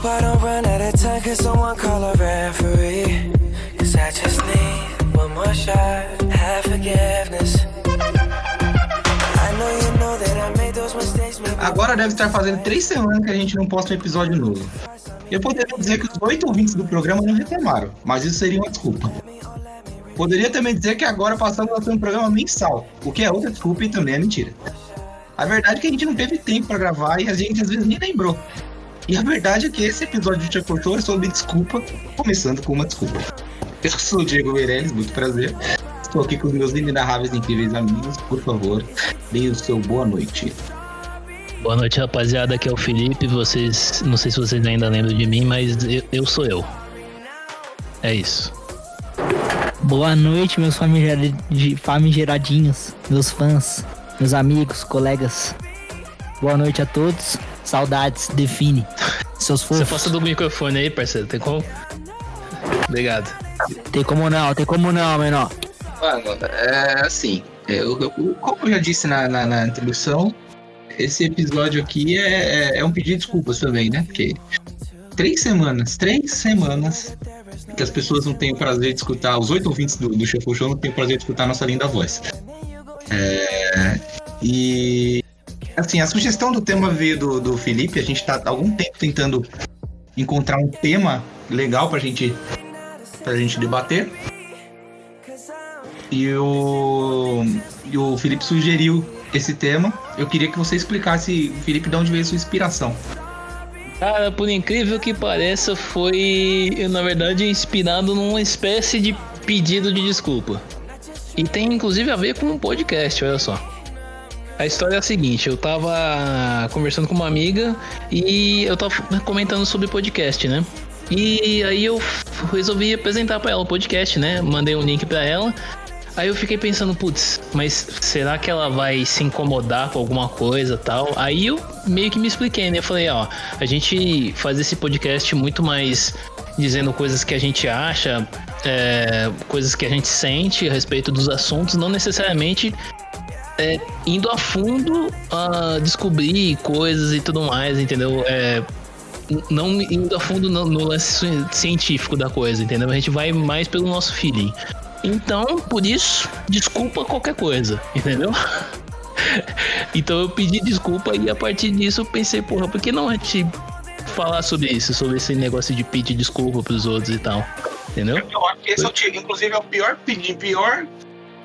hope I don't run out of time, cause someone call a referee. Cause I just need one more shot, have forgiveness. I know you know that I made those mistakes. maybe- Agora deve estar fazendo três semanas que a gente não posta um episódio novo. Eu poderia dizer que os oito ouvintes do programa não reclamaram, mas isso seria uma desculpa. Poderia também dizer que agora passamos a ter um programa mensal, o que é outra desculpa e também é mentira. A verdade é que a gente não teve tempo para gravar e a gente às vezes nem lembrou. E a verdade é que esse episódio de Tia Cortou é sobre desculpa, começando com uma desculpa. Eu sou o Diego Meirelles, muito prazer. Estou aqui com os meus inenarráveis e incríveis amigos. Por favor, deem o seu boa noite. Boa noite, rapaziada. Aqui é o Felipe. Vocês, não sei se vocês ainda lembram de mim, mas eu, eu sou eu. É isso. Boa noite, meus famigeradinhos, meus fãs, meus amigos, colegas. Boa noite a todos. Saudades, define. Seus Você fofos. passa do microfone aí, parceiro. Tem como? Obrigado. Tem como não, tem como não, menor. Mano, é assim, eu, eu- como eu já disse na, na, na introdução, esse episódio aqui é, é, é um pedido de desculpas também, né? Porque três semanas, três semanas que as pessoas não têm o prazer de escutar, os oito ouvintes do, do Shuffle Show não têm o prazer de escutar a nossa linda voz. É, e assim, a sugestão do tema veio do, do Felipe, a gente tá há algum tempo tentando encontrar um tema legal pra gente, pra gente debater. E o, e o Felipe sugeriu esse tema. Eu queria que você explicasse, Felipe, de onde veio a sua inspiração. Cara, por incrível que pareça, foi, na verdade, inspirado numa espécie de pedido de desculpa. E tem inclusive a ver com um podcast, olha só. A história é a seguinte, eu tava conversando com uma amiga e eu tava comentando sobre podcast, né? E aí eu resolvi apresentar pra ela o podcast, né? Mandei um link pra ela. Aí eu fiquei pensando, putz, mas será que ela vai se incomodar com alguma coisa tal? Aí eu meio que me expliquei, né? Eu falei, ó, a gente faz esse podcast muito mais dizendo coisas que a gente acha, é, coisas que a gente sente a respeito dos assuntos, não necessariamente é, indo a fundo a descobrir coisas e tudo mais, entendeu? É, não indo a fundo no, no lance ci- científico da coisa, entendeu? A gente vai mais pelo nosso feeling. Então, por isso, desculpa qualquer coisa, entendeu? então eu pedi desculpa e a partir disso eu pensei, porra, por que não a gente falar sobre isso, sobre esse negócio de pedir desculpa pros outros e tal, entendeu? Eu esse é o, inclusive, é o pior pedido, pior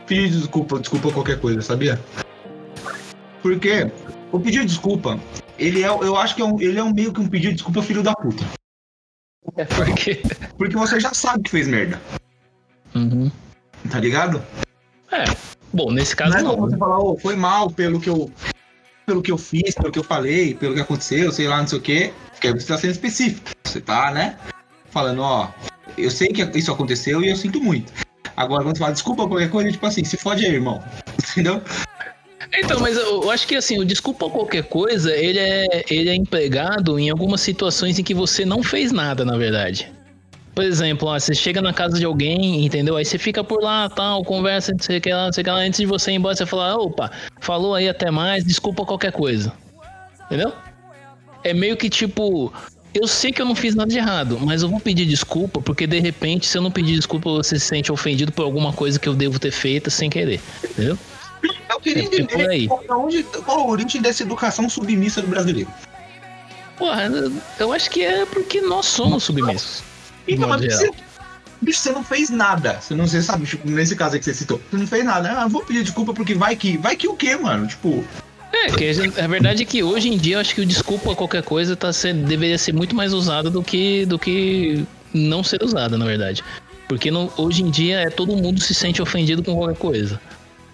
pedido de desculpa, desculpa qualquer coisa, sabia? Porque o pedido de desculpa, ele é, eu acho que é um, ele é um meio que um pedido de desculpa filho da puta. É porque. Porque você já sabe que fez merda, Uhum. tá ligado? É. Bom, nesse caso Não é não. você falar, ô, foi mal pelo que eu pelo que eu fiz, pelo que eu falei, pelo que aconteceu, sei lá, não sei o quê. Porque você tá sendo específico. Você tá, né? Falando, ó, eu sei que isso aconteceu e eu sinto muito. Agora, quando você fala desculpa qualquer coisa, tipo assim, se fode aí, irmão. Entendeu? Então, mas eu, acho que assim, o desculpa qualquer coisa, ele é, ele é empregado em algumas situações em que você não fez nada, na verdade. Por exemplo, ó, você chega na casa de alguém, entendeu? Aí você fica por lá, tal, conversa, não sei o que lá, não sei o que lá. Antes de você ir embora, você fala, opa, falou aí até mais, desculpa qualquer coisa. Entendeu? É meio que tipo, eu sei que eu não fiz nada de errado, mas eu vou pedir desculpa, porque de repente, se eu não pedir desculpa, você se sente ofendido por alguma coisa que eu devo ter feito sem querer. Entendeu? Eu queria É, é entender onde, qual a origem dessa educação submissa do brasileiro. Porra, eu acho que é porque nós somos submissos. Então, mas você, bicho, você não fez nada. Você não você sabe, tipo, nesse caso aí que você citou, você não fez nada. Ah, vou pedir desculpa porque vai que. Vai que o quê, mano? Tipo, É, que a, gente- a verdade é que hoje em dia eu acho que o desculpa qualquer coisa tá sendo, deveria ser muito mais usado do que, do que não ser usada, na verdade. Porque no- hoje em dia é todo mundo se sente ofendido com qualquer coisa.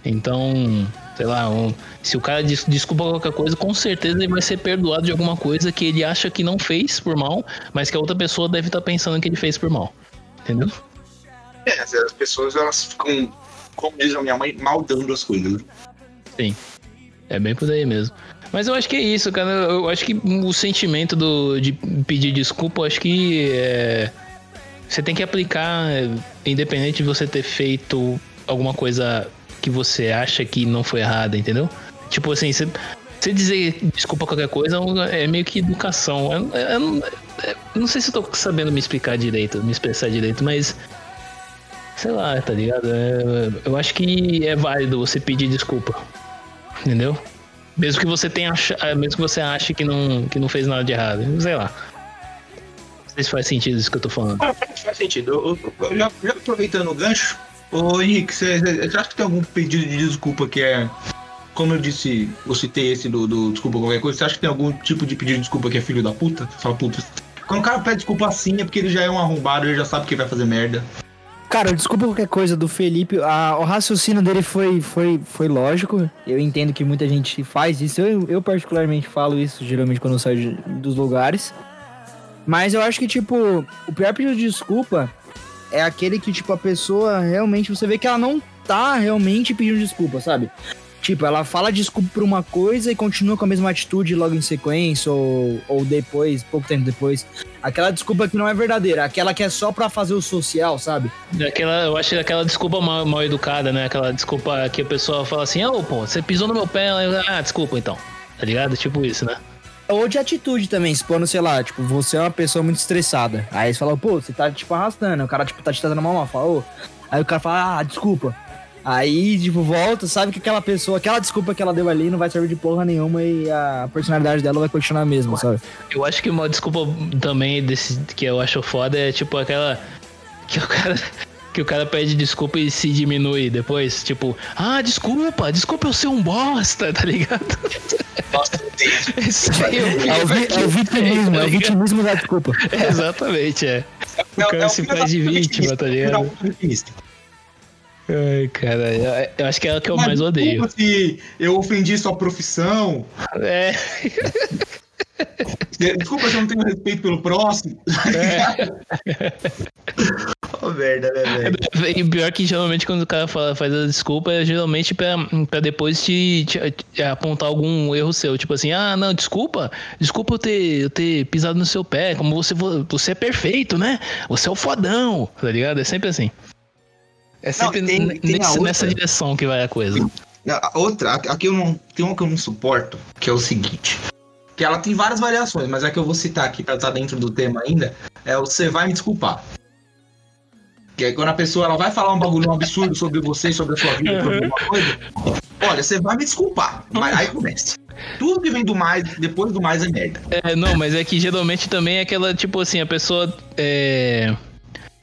Então, sei lá, um- se o cara des- desculpa qualquer coisa, com certeza ele vai ser perdoado de alguma coisa que ele acha que não fez por mal, mas que a outra pessoa deve estar pensando que ele fez por mal. Entendeu? é, as pessoas elas ficam, como diz a minha mãe, maldando as coisas. né? Sim. É bem por aí mesmo. Mas eu acho que é isso, cara. Eu acho que o sentimento do, de pedir desculpa, eu acho que é, você tem que aplicar, é, independente de você ter feito alguma coisa que você acha que não foi errada, entendeu? Tipo assim, você, você dizer desculpa qualquer coisa é meio que educação. Eu, eu não, eu não sei se eu tô sabendo me explicar direito, me expressar direito, mas. Sei lá, tá ligado? É, eu acho que é válido você pedir desculpa. Entendeu? Mesmo que você tenha mesmo que você ache que não, que não fez nada de errado. Sei lá. Não sei se faz sentido isso que eu tô falando. Ah, faz sentido. Eu, eu, já, já, aproveitando o gancho, ô Henrique, você, você acha que tem algum pedido de desculpa que é. Como eu disse, eu citei esse do, do desculpa qualquer coisa, você acha que tem algum tipo de pedido de desculpa que é filho da puta? Você fala, puta. Quando o cara pede desculpa assim é porque ele já é um arrombado, ele já sabe que vai fazer merda. Cara, desculpa qualquer coisa do Felipe. A, o raciocínio dele foi, foi, foi lógico. Eu entendo que muita gente faz isso. Eu, eu particularmente falo isso geralmente quando eu saio de, dos lugares. Mas eu acho que, tipo, o pior pedido de desculpa é aquele que, tipo, a pessoa realmente. Você vê que ela não tá realmente pedindo desculpa, sabe? Tipo, ela fala desculpa por uma coisa e continua com a mesma atitude logo em sequência, ou, ou depois, pouco tempo depois. Aquela desculpa que não é verdadeira, aquela que é só pra fazer o social, sabe? Aquela, eu acho aquela desculpa mal, mal educada, né? Aquela desculpa que a pessoa fala assim, ô, oh, pô, você pisou no meu pé, ah, desculpa então. Tá ligado? Tipo isso, né? Ou de atitude também, expondo, sei lá, tipo, você é uma pessoa muito estressada. Aí você fala, pô, você tá, tipo, arrastando. O cara, tipo, tá te trazendo uma mão, fala, ô. Aí o cara fala, ah, desculpa. Aí, tipo, volta, sabe que aquela pessoa, aquela desculpa que ela deu ali não vai servir de porra nenhuma e a personalidade dela vai continuar a mesma, sabe? Eu acho que uma desculpa também desse que eu acho foda é tipo aquela. Que o cara. Que o cara pede desculpa e se diminui depois. Tipo, ah, desculpa, desculpa eu ser um bosta, tá ligado? Nossa, Isso aí é, o, é, o, vi, é o vitimismo, é o vitimismo da desculpa. Exatamente, é. O cara se faz de vítima, tá ligado? Ai, cara, eu acho que é o que eu Mas mais odeio. Se eu ofendi sua profissão. É. Desculpa se eu não tenho respeito pelo próximo. É. oh, merda, né, velho? E pior que geralmente quando o cara fala, faz a desculpa, é geralmente pra, pra depois te, te, te, apontar algum erro seu. Tipo assim, ah, não, desculpa, desculpa eu ter, eu ter pisado no seu pé. Como você, você é perfeito, né? Você é o fodão, tá ligado? É sempre assim. É sempre não, tem, tem nesse, nessa direção que vai a coisa. A outra, aqui eu não. Tem uma que eu não suporto, que é o seguinte. Que ela tem várias variações, mas é que eu vou citar aqui pra estar dentro do tema ainda. É o você vai me desculpar. Que é quando a pessoa ela vai falar um bagulho um absurdo sobre você, sobre a sua vida, sobre alguma coisa. Olha, você vai me desculpar. Mas aí começa. Tudo que vem do mais, depois do mais é merda. É, não, mas é que geralmente também é aquela, tipo assim, a pessoa. É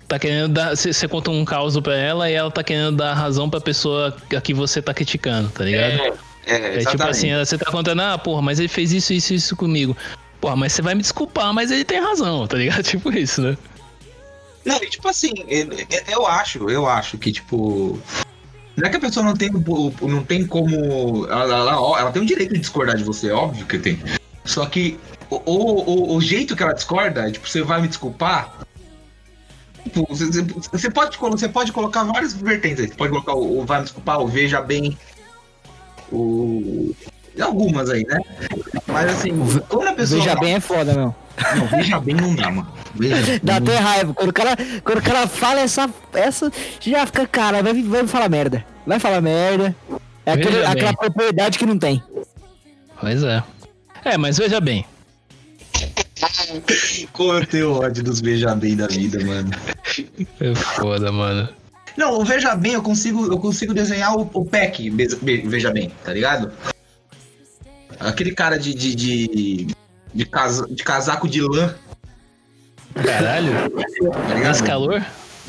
tá querendo dar. Você conta um caos pra ela e ela tá querendo dar razão pra pessoa a que você tá criticando, tá ligado? É, é, é tipo assim, você tá contando, ah, porra, mas ele fez isso, isso, isso comigo. Porra, mas você vai me desculpar, mas ele tem razão, tá ligado? Tipo isso, né? Não, tipo assim, eu acho, eu acho que, tipo. Não é que a pessoa não tem, não tem como. Ela, ela, ela tem o direito de discordar de você, óbvio que tem. Só que o, o, o jeito que ela discorda, tipo, você vai me desculpar, você, você, pode, você pode colocar várias vertentes aí. Você pode colocar o, o Vai Me Desculpar, o Veja Bem, o. Algumas aí, né? Mas assim, quando a pessoa. Veja bem é foda, meu. Não, veja bem não dá, mano. Veja dá até raiva. Quando o, cara, quando o cara fala essa. essa já fica, cara, vai, vai falar merda. Vai falar merda. É aquele, aquela propriedade que não tem. Pois é. É, mas veja bem. Como eu tenho ódio dos Veja Bem da vida, mano. É foda, mano. Não, o Veja Bem, eu consigo, eu consigo desenhar o, o pack Veja Bem, tá ligado? Aquele cara de. de, de, de, casa, de casaco de lã. Caralho. Tá calor?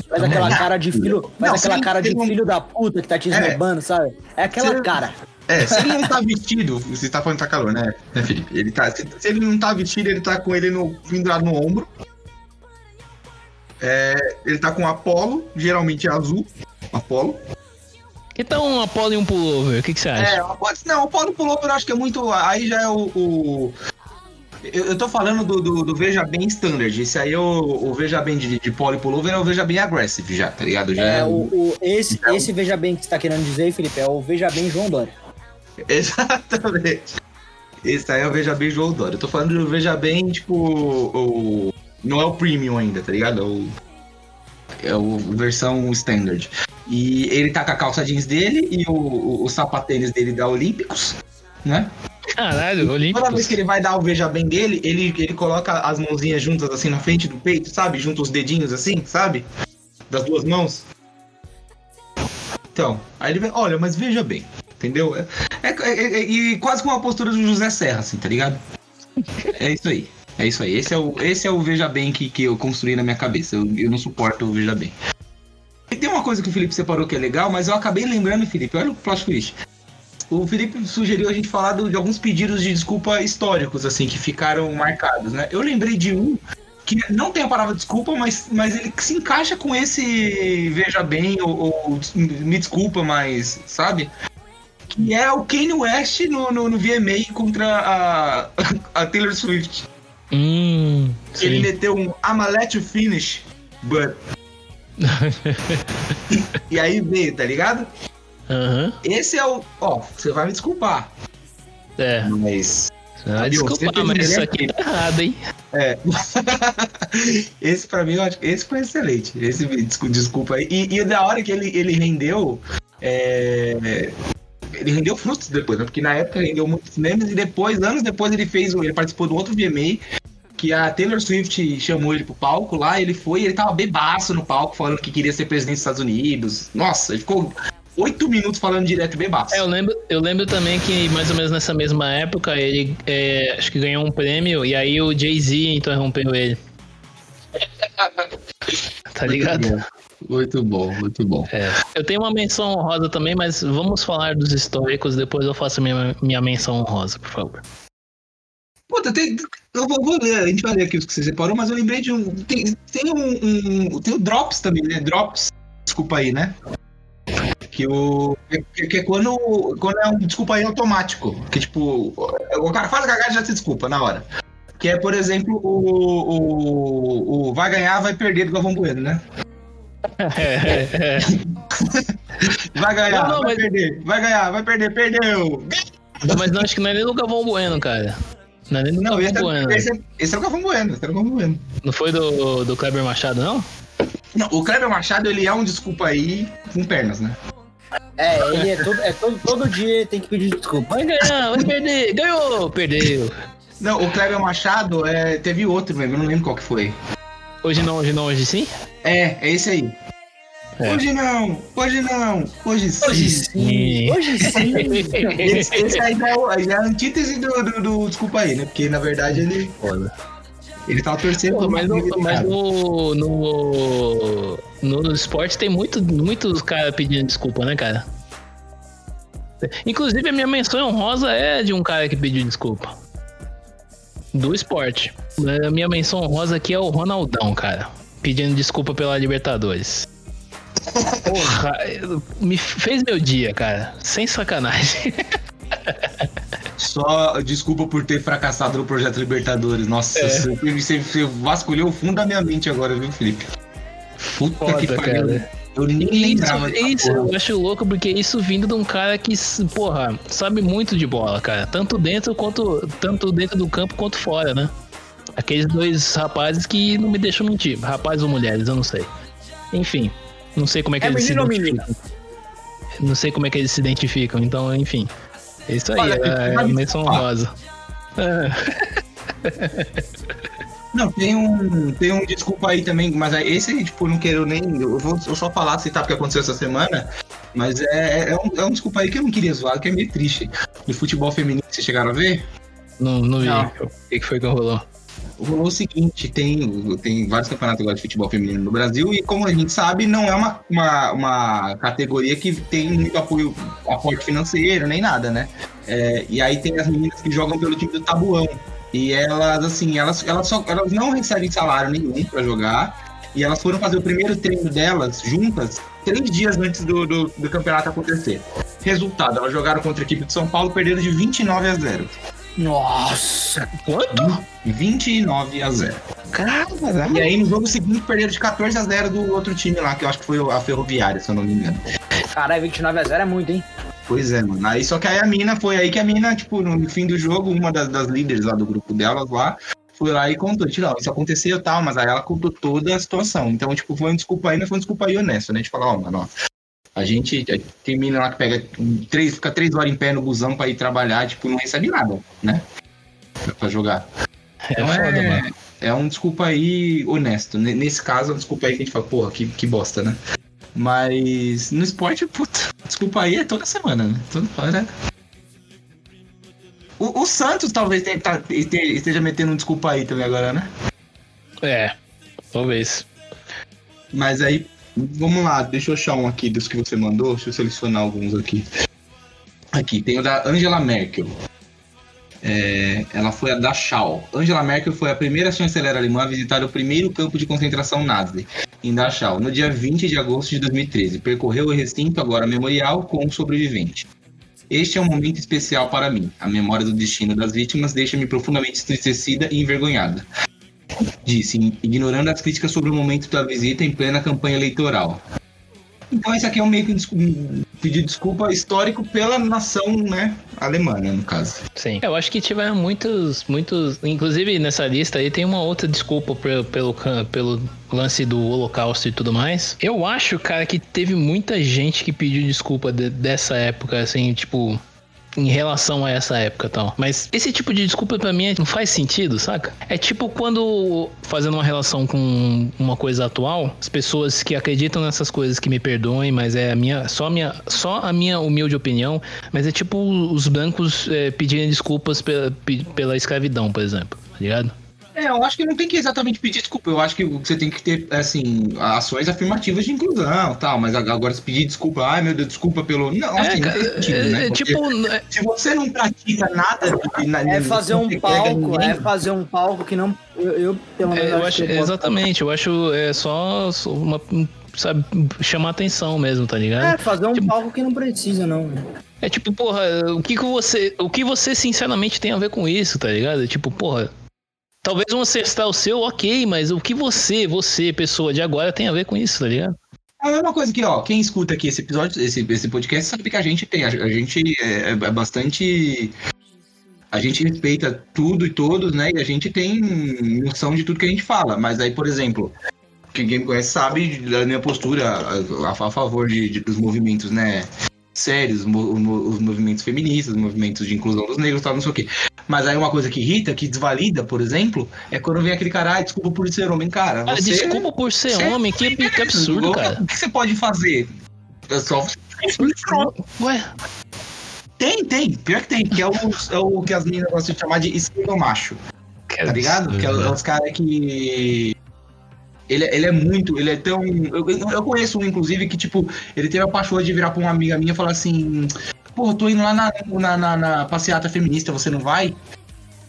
Faz aquela cara de filho. Faz não, aquela cara de filho da puta que tá te esnobando, é, sabe? É aquela cara. É, se ele não tá vestido, você tá falando que tá calor, né, né Felipe? Ele tá, se, se, ele não tá vestido, ele tá com ele no, pendurado no ombro. É, ele tá com Apolo, geralmente é azul. Apolo. Que tal um Apolo e um pullover? O que, que você acha? É, não, o Apolo e pullover eu acho que é muito. Aí já é o. o... Eu, eu tô falando do, do, do, Veja Bem Standard. Esse aí é o, o Veja Bem de, de Polo e Pullover é o Veja Bem Aggressive já, tá ligado? Já é, é o, o, esse, então... esse Veja Bem que você tá querendo dizer, Felipe, é o Veja Bem João Dória. Exatamente. Esse aí é o Veja Bem João Dória. Eu tô falando do Veja Bem, tipo, o, não é o Premium ainda, tá ligado? É o, é o versão Standard. E ele tá com a calça jeans dele e o, o, o sapatênis dele da Olímpicos. né? Caralho, Toda vez que Olímpicos. ele vai dar o veja bem dele, ele, ele coloca as mãozinhas juntas assim na frente do peito, sabe? Junta os dedinhos assim, sabe? Das duas mãos. Então, aí ele vem, olha, mas veja bem, entendeu? É, é- é- é- e quase com uma postura do José Serra, assim, tá ligado? É isso aí. É isso aí. Esse é o, esse é o veja bem que, que eu construí na minha cabeça. Eu, eu não suporto o veja bem. E tem uma coisa que o Felipe separou que é legal, mas eu acabei lembrando, Felipe, olha o plot twist. O Felipe sugeriu a gente falar do- de alguns pedidos de desculpa históricos, assim, que ficaram marcados, né? Eu lembrei de um que não tem a palavra desculpa, mas, mas ele se encaixa com esse veja bem, ou, ou me desculpa, mas, sabe? Que é o Kanye West no, no, no VMA contra a, a Taylor Swift. Hum, Ele sim. meteu um I'm a let you finish, but. e aí veio, tá ligado? Aham. Esse é o. Ó, você vai me desculpar, É. mas. Ah, desculpa, mas isso aqui tá errado, hein? É. esse pra mim, eu acho esse foi excelente. Esse descu- desculpa aí. E, e da hora que ele, ele rendeu. é, Ele rendeu frutos depois, né? Porque na época rendeu muitos memes e depois, anos depois, ele fez. o- Ele participou do outro VMA. Que a Taylor Swift chamou ele pro palco lá, ele foi, ele tava bebaço no palco, falando que queria ser presidente dos Estados Unidos. Nossa, ele ficou oito minutos falando direto bebaço. É, eu lembro, eu lembro também que mais ou menos nessa mesma época ele é, acho que ganhou um prêmio e aí o Jay-Z interrompeu ele. Tá ligado? Muito bom, muito bom. É. Eu tenho uma menção honrosa também, mas vamos falar dos históricos, depois eu faço minha, minha menção honrosa, por favor. Puta, tem, eu vou, vou ler, a gente vai ler aqui os que você separou, mas eu lembrei de um. Tem, tem um, um- Tem o Drops também, né? Drops, desculpa aí, né? Que o. Que, que é quando, quando é um desculpa aí automático. Que tipo, o cara faz a cagada e já se desculpa na hora. Que é, por exemplo, o, o, o vai ganhar, vai perder do Galvão Bueno, né? É, é. Vai ganhar, Não, não, vai mas- perder, vai ganhar, vai perder, perdeu. Mas não, acho que não é nem do Galvão Bueno, cara. Não é nem do Não, Galvão esse Bueno. é, esse, é, esse é o Galvão Bueno, esse é o Galvão Bueno. Não foi do, do Kleber Machado, não? Não, o Kleber Machado, ele é um desculpa aí com pernas, né? É, ele é todo, é todo, todo dia tem que pedir desculpa. Vai ganhar, vai perder. Ganhou, perdeu. Não, o Kleber Machado é, teve outro mesmo, eu não lembro qual que foi. Hoje não, hoje não, hoje sim? É, é esse aí. É. Hoje não, hoje não, hoje sim. Hoje sim. Hoje sim. Esse, esse aí já é, já é a antítese do, do, do desculpa aí, né? Porque na verdade ele, Foda. ele tava torcendo Porra, mas, no, mas no, no, no esporte tem muito, muitos caras pedindo desculpa, né, cara? Inclusive, a minha menção honrosa é de um cara que pediu desculpa. Do esporte. A minha menção honrosa aqui é o Ronaldão, cara. Pedindo desculpa pela Libertadores. Porra, me fez meu dia, cara. Sem sacanagem. Só desculpa por ter fracassado no projeto Libertadores. Nossa, É. você, você, vasculhou fundo da minha mente agora, viu, Felipe? Puta Foda, que pariu. cara. Eu nem Isso, lembrava isso porra. eu acho louco porque isso vindo de um cara que, porra, sabe muito de bola, cara. Tanto dentro quanto tanto dentro do campo quanto fora, né? Aqueles dois rapazes que não me deixam mentir. Rapazes ou mulheres, eu não sei. Enfim, não sei como é que É eles se menina? identificam. Não sei como é que eles se identificam, então, enfim. É isso aí, Olha, é, é a menção ah. rosa. É. Não, tem um, tem um desculpa aí também, mas aí esse, tipo, não quero nem. Eu vou eu só falar, citar porque aconteceu essa semana. Mas é, é, um, é um desculpa aí que eu não queria zoar, que é meio triste. No futebol feminino, vocês chegaram a ver? Não, não vi. Não. O que que foi que rolou? O seguinte: tem, tem vários campeonatos agora de futebol feminino no Brasil, e como a gente sabe, não é uma, uma, uma categoria que tem muito apoio, aporte financeiro, nem nada, né? É, e aí tem as meninas que jogam pelo time do Tabuão. E elas, assim, elas, elas, só, elas não recebem salário nenhum pra jogar. E elas foram fazer o primeiro treino delas juntas três dias antes do, do, do campeonato acontecer. Resultado, elas jogaram contra a equipe de São Paulo, perderam de 29 a 0. Nossa. Quanto? 29 a 0. Caralho. E aí no jogo seguinte perderam de 14 a 0 do outro time lá, que eu acho que foi a Ferroviária, se eu não me engano. Caralho, 29 a 0 é muito, hein? Pois é, mano. Aí só que aí a mina, foi aí que a mina, tipo, no fim do jogo, uma das, das líderes lá do grupo delas lá, foi lá e contou, tipo, ó, isso aconteceu e tal, mas aí ela contou toda a situação. Então, tipo, foi um desculpa aí, mas foi um desculpa aí honesto, né? De falar, ó, mano, ó, A gente tem menina lá que pega três, fica três horas em pé no busão pra ir trabalhar, tipo, não recebe nada, né? Pra, jogar. É Então foda, é, mano. é um desculpa aí honesto. Nesse caso, é um desculpa aí que a gente fala, porra, que, que bosta, né? Mas no esporte, puta, desculpa aí é toda semana, né? Toda hora. O, o Santos talvez tenha- tá- esteja metendo um desculpa aí também agora, né? É, talvez. Mas aí, vamos lá, deixa eu achar um aqui dos que você mandou, deixa eu selecionar alguns aqui. Aqui, tem o da Angela Merkel. É, ela foi a da Dachau. Angela Merkel foi a primeira chanceler alemã a visitar o primeiro campo de concentração nazi, em Dachau, no dia 20 de agosto de 2013. Percorreu o recinto, agora memorial, com um sobrevivente. Este é um momento especial para mim. A memória do destino das vítimas deixa-me profundamente entristecida e envergonhada. Disse, ignorando as críticas sobre o momento da visita em plena campanha eleitoral. Então esse aqui é um meio que um pedido de desculpa histórico pela nação, né, alemã, né, no caso. Sim. Eu acho que tiveram muitos, muitos. Inclusive nessa lista aí tem uma outra desculpa pe- pelo, can- pelo lance do Holocausto e tudo mais. Eu acho, cara, que teve muita gente que pediu desculpa de- dessa época, assim, tipo. Em relação a essa época e tal. Mas esse tipo de desculpa pra mim não faz sentido, saca? É tipo quando, fazendo uma relação com uma coisa atual, as pessoas que acreditam nessas coisas que me perdoem, mas é a minha, só a minha, só a minha humilde opinião, mas é tipo os brancos é, pedirem desculpas pela, pe- pela escravidão, por exemplo, tá ligado? É, eu acho que não tem que exatamente pedir desculpa. Eu acho que você tem que ter, assim, ações afirmativas de inclusão tal. Mas agora se pedir desculpa, ai meu Deus, desculpa pelo. Não, assim, não tem sentido, é, né? é Porque tipo, é- Se você não pratica nada. de- na- É fazer um palco, ninguém, é fazer um palco que não. Eu, eu pelo menos, é, eu acho, que eu exatamente, eu acho é só só uma, sabe, chamar atenção mesmo, tá ligado? É, fazer um Tipo- palco que não precisa, não. É tipo, porra, o que que você, o que você sinceramente tem a ver com isso, tá ligado? Tipo, porra, talvez um ancestral seu, ok, mas o que você, você, pessoa de agora, tem a ver com isso, tá ligado? É a mesma coisa que, ó, quem escuta aqui esse episódio, esse, esse podcast, sabe que a gente tem. A, a gente é, é bastante. A gente respeita tudo e todos, né? E a gente tem noção de tudo que a gente fala. Mas aí, por exemplo, quem me conhece sabe da minha postura a, a- a favor de, de- dos movimentos, né? Mo- os movimentos feministas, os movimentos de inclusão dos negros, tal, não sei o quê. Mas aí uma coisa que irrita, que desvalida, por exemplo, é quando vem aquele cara, ah, desculpa por ser homem, cara. Você- desculpa por ser você- homem, que, que absurdo, cara. O que você pode fazer? É só você. Ué, Tem, tem. Pior que tem. Que é o, é o que as meninas gostam de chamar de esquerdomacho. Tá ligado? Que é, é os caras que. Ele, ele é muito, ele é tão. Eu, eu conheço um, inclusive, que, tipo, ele teve a paixão de virar pra uma amiga minha e falar assim: Pô, tô indo lá na, na, na, na passeata feminista, você não vai?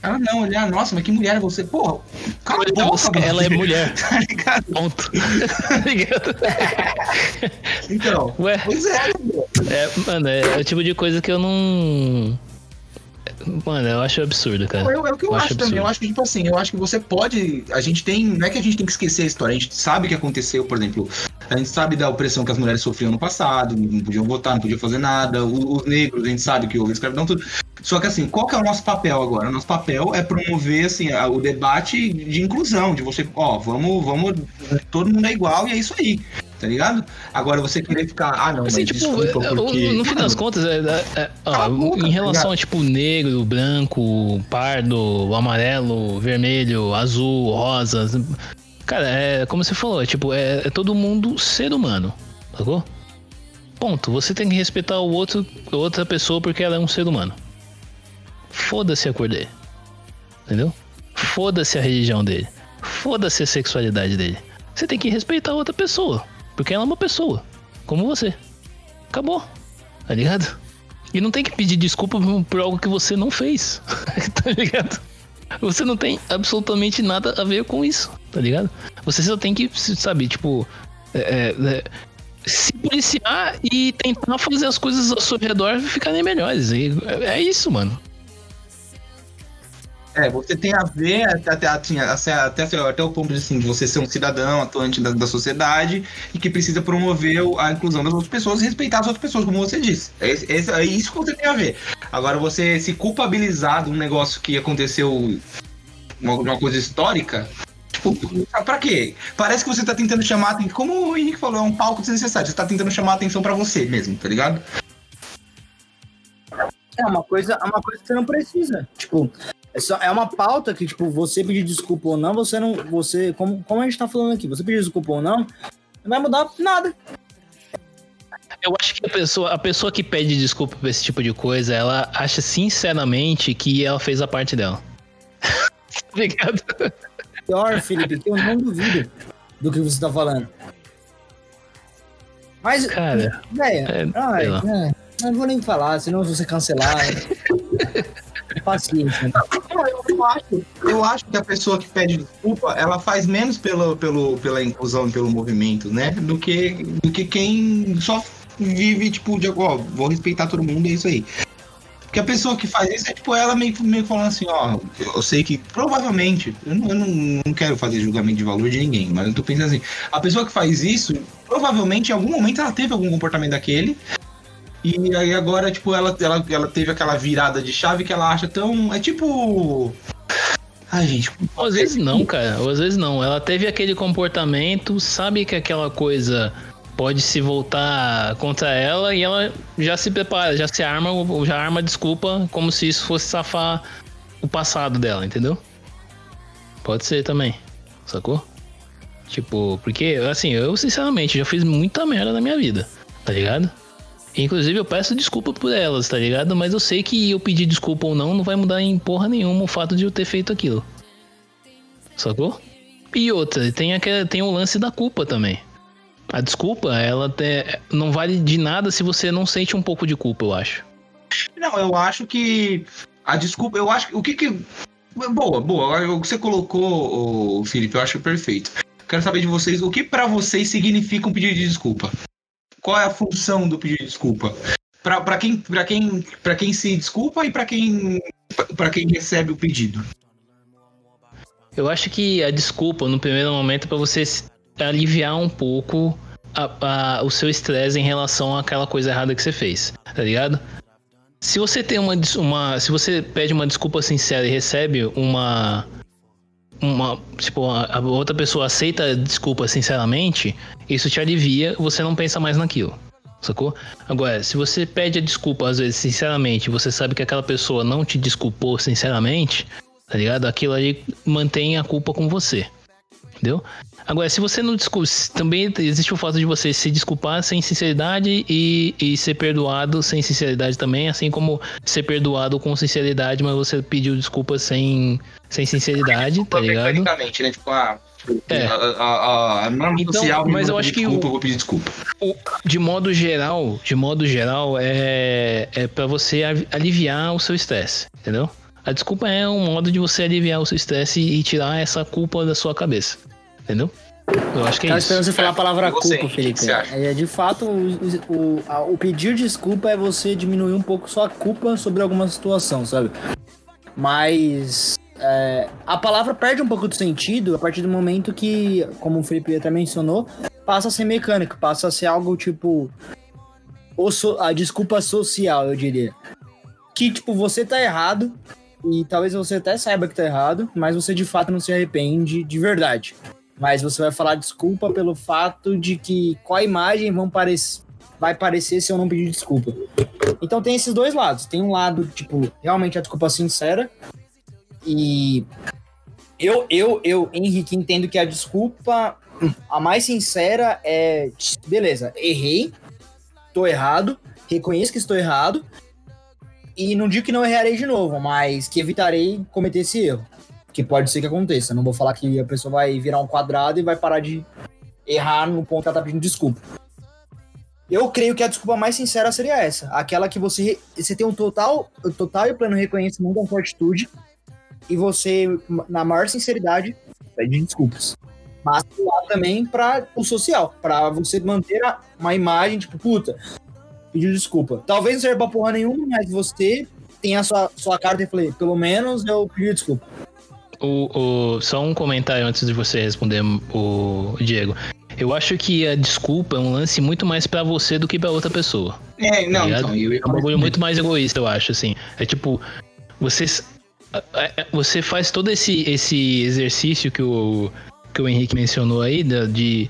Ela não, ele, ah, nossa, mas que mulher é você? Porra, cala a boca, ela é mulher. Tá ligado? Ponto. Tá ligado? Então. Ué, Pois é, meu. é, mano, é o tipo de coisa que eu não. Mano, eu acho absurdo, cara. É, é o que eu, Eu acho, acho também. Eu acho que, tipo assim, eu acho que você pode. A gente tem. Não é que a gente tem que esquecer a história, a gente sabe o que aconteceu, por exemplo. A gente sabe da opressão que as mulheres sofriam no passado, não podiam votar, não podiam fazer nada. Os, negros, a gente sabe que houve escravidão, tudo. Só que assim, qual que é o nosso papel agora? O nosso papel é promover assim, o debate de inclusão, de você, ó, vamos, vamos, todo mundo é igual e é isso aí. Tá ligado? Agora você querer ficar, ah não, Assim, mas tipo, é, porque... no, fim das contas, é, é, é, ó, boca, em relação tá a tipo negro, branco, pardo, amarelo, vermelho, azul, rosa. Cara, é como você falou, é, tipo, é, é todo mundo ser humano, sacou? Ponto. Você tem que respeitar o outro, outra pessoa porque ela é um ser humano. Foda-se a cor dele. Entendeu? Foda-se a religião dele. Foda-se a sexualidade dele. Você tem que respeitar a outra pessoa. Porque ela é uma pessoa. Como você. Acabou. Tá ligado? E não tem que pedir desculpa por- algo que você não fez. tá ligado? Você não tem absolutamente nada a ver com isso, tá ligado? Você só tem que, sabe, tipo, é, é, é, se policiar e tentar fazer as coisas ao seu redor ficarem melhores. É, é isso, mano. É, você tem a ver até, até, assim, até, até, até o ponto de, assim, você ser um cidadão atuante da, da sociedade e que precisa promover a inclusão das outras pessoas e respeitar as outras pessoas, como você disse. É, esse- é isso que você tem a ver. Agora, você se culpabilizar de um negócio que aconteceu, uma, uma coisa histórica, Tipo, pra quê? Parece que você tá tentando chamar atenção. Como o Henrique falou, é um palco desnecessário. Você tá tentando chamar atenção pra você mesmo, tá ligado? É uma coisa, é uma coisa que você não precisa. Tipo, é, só, é uma pauta que, tipo, você pedir desculpa ou não, você não. Você, como, como a gente tá falando aqui, você pedir desculpa ou não, não vai mudar nada. Eu acho que a pessoa, a pessoa que pede desculpa por esse tipo de coisa, ela acha sinceramente que ela fez a parte dela. Obrigado. Pior, Felipe, que eu não duvido do que você tá falando. Mas, Cara, é, ai, é, não vou nem falar, senão ser cancelado. Paciência. né? Eu, eu acho, eu acho que a pessoa que pede desculpa, ela faz menos pelo, pelo, pela inclusão e pelo movimento, né? Do que, do que quem só vive, tipo, de ó, vou respeitar todo mundo, é isso aí. Porque a pessoa que faz isso é tipo ela meio, meio falando assim, ó, eu sei que provavelmente, eu, não, eu não, não quero fazer julgamento de valor de ninguém, mas eu tô pensando assim, a pessoa que faz isso, provavelmente em algum momento ela teve algum comportamento daquele, e aí agora, tipo, ela, ela, ela teve aquela virada de chave que ela acha tão. É tipo. Ai, gente. Às vezes não, cara. Às vezes não. Ela teve aquele comportamento, sabe que aquela coisa pode se voltar contra ela e ela já se prepara, já se arma, já arma desculpa como se isso fosse safar o passado dela, entendeu? Pode ser também, sacou? Tipo, porque, assim, eu sinceramente já fiz muita merda na minha vida, tá ligado? Inclusive eu peço desculpa por elas, tá ligado? Mas eu sei que eu pedir desculpa ou não não vai mudar em porra nenhuma o fato de eu ter feito aquilo. Sacou? E outra, tem, aquele, tem o lance da culpa também. A desculpa, ela te- não vale de nada se você não sente um pouco de culpa, eu acho. Não, eu acho que. A desculpa, eu acho que. O que que. Boa, boa. O que você colocou, Felipe, eu acho perfeito. Quero saber de vocês, o que pra vocês significa um pedido de desculpa? Qual é a função do pedido de desculpa? Pra, quem, pra, quem, quem se desculpa e pra quem, pra quem recebe o pedido? Eu acho que a desculpa, no primeiro momento, é pra você aliviar um pouco a- a- o seu estresse em relação àquela coisa errada que você fez, tá ligado? Se você tem uma, uma. Se você pede uma desculpa sincera e recebe uma. Uma. Tipo, a, outra pessoa aceita desculpa sinceramente, isso te alivia, você não pensa mais naquilo. Sacou? Agora, se você pede a desculpa, às vezes, sinceramente, você sabe que aquela pessoa não te desculpou sinceramente, tá ligado? Aquilo ali mantém a culpa com você. Entendeu? Agora, se você não desculpa, também existe o fato de você se desculpar sem sinceridade e, e ser perdoado sem sinceridade também, assim como ser perdoado com sinceridade, mas você pediu desculpa sem, sem sinceridade, tá ligado? Mecanicamente, né? Tipo, ah, É. a, a, a, a norma Então, social mas eu acho que desculpa, o- eu vou pedir desculpa. O- de modo geral, de modo geral, é, é para você aliviar o seu estresse, entendeu? A desculpa é um modo de você aliviar o seu estresse e tirar essa culpa da sua cabeça, entendeu? Eu acho que é Tava isso. esperando você falar a palavra você, culpa, Felipe. que? É, de fato, o, o, a- o pedir desculpa é você diminuir um pouco sua culpa sobre alguma situação, sabe? Mas é, a palavra perde um pouco de sentido a partir do momento que, como o Felipe até mencionou, passa a ser mecânico, passa a ser algo tipo. so- a desculpa social, eu diria. Que, tipo, você tá errado, e talvez você até saiba que tá errado, mas você de fato não se arrepende de verdade. Mas você vai falar desculpa pelo fato de que a imagem vão parecer, vai parecer se eu não pedir desculpa. Então tem esses dois lados. Tem um lado, tipo, realmente a desculpa sincera. E eu, eu, eu, Henrique, entendo que a desculpa, a mais sincera é, beleza, errei, tô errado, reconheço que estou errado, e não digo que não errarei de novo, mas que evitarei cometer esse erro. Que pode ser que aconteça. Não vou falar que a pessoa vai virar um quadrado e vai parar de errar no ponto que ela tá pedindo desculpa. Eu creio que a desculpa mais sincera seria essa. Aquela que você, você tem um total, total e pleno reconhecimento da sua atitude e você, na maior sinceridade, pede desculpas. Mas lá também para o social, para você manter uma imagem, tipo, puta, pediu desculpa. Talvez não serva pra porra nenhuma, mas você tem a sua, sua carta e falei, pelo menos eu pedi desculpa. O, o- só um comentário antes de você responder, o Diego. Eu acho que a desculpa é um lance muito mais pra você do que pra outra pessoa. É, não, ligado? então, eu É um bagulho muito mais egoísta, eu acho, assim. É tipo, você, você faz todo esse, esse exercício que o, que o Henrique mencionou aí, de,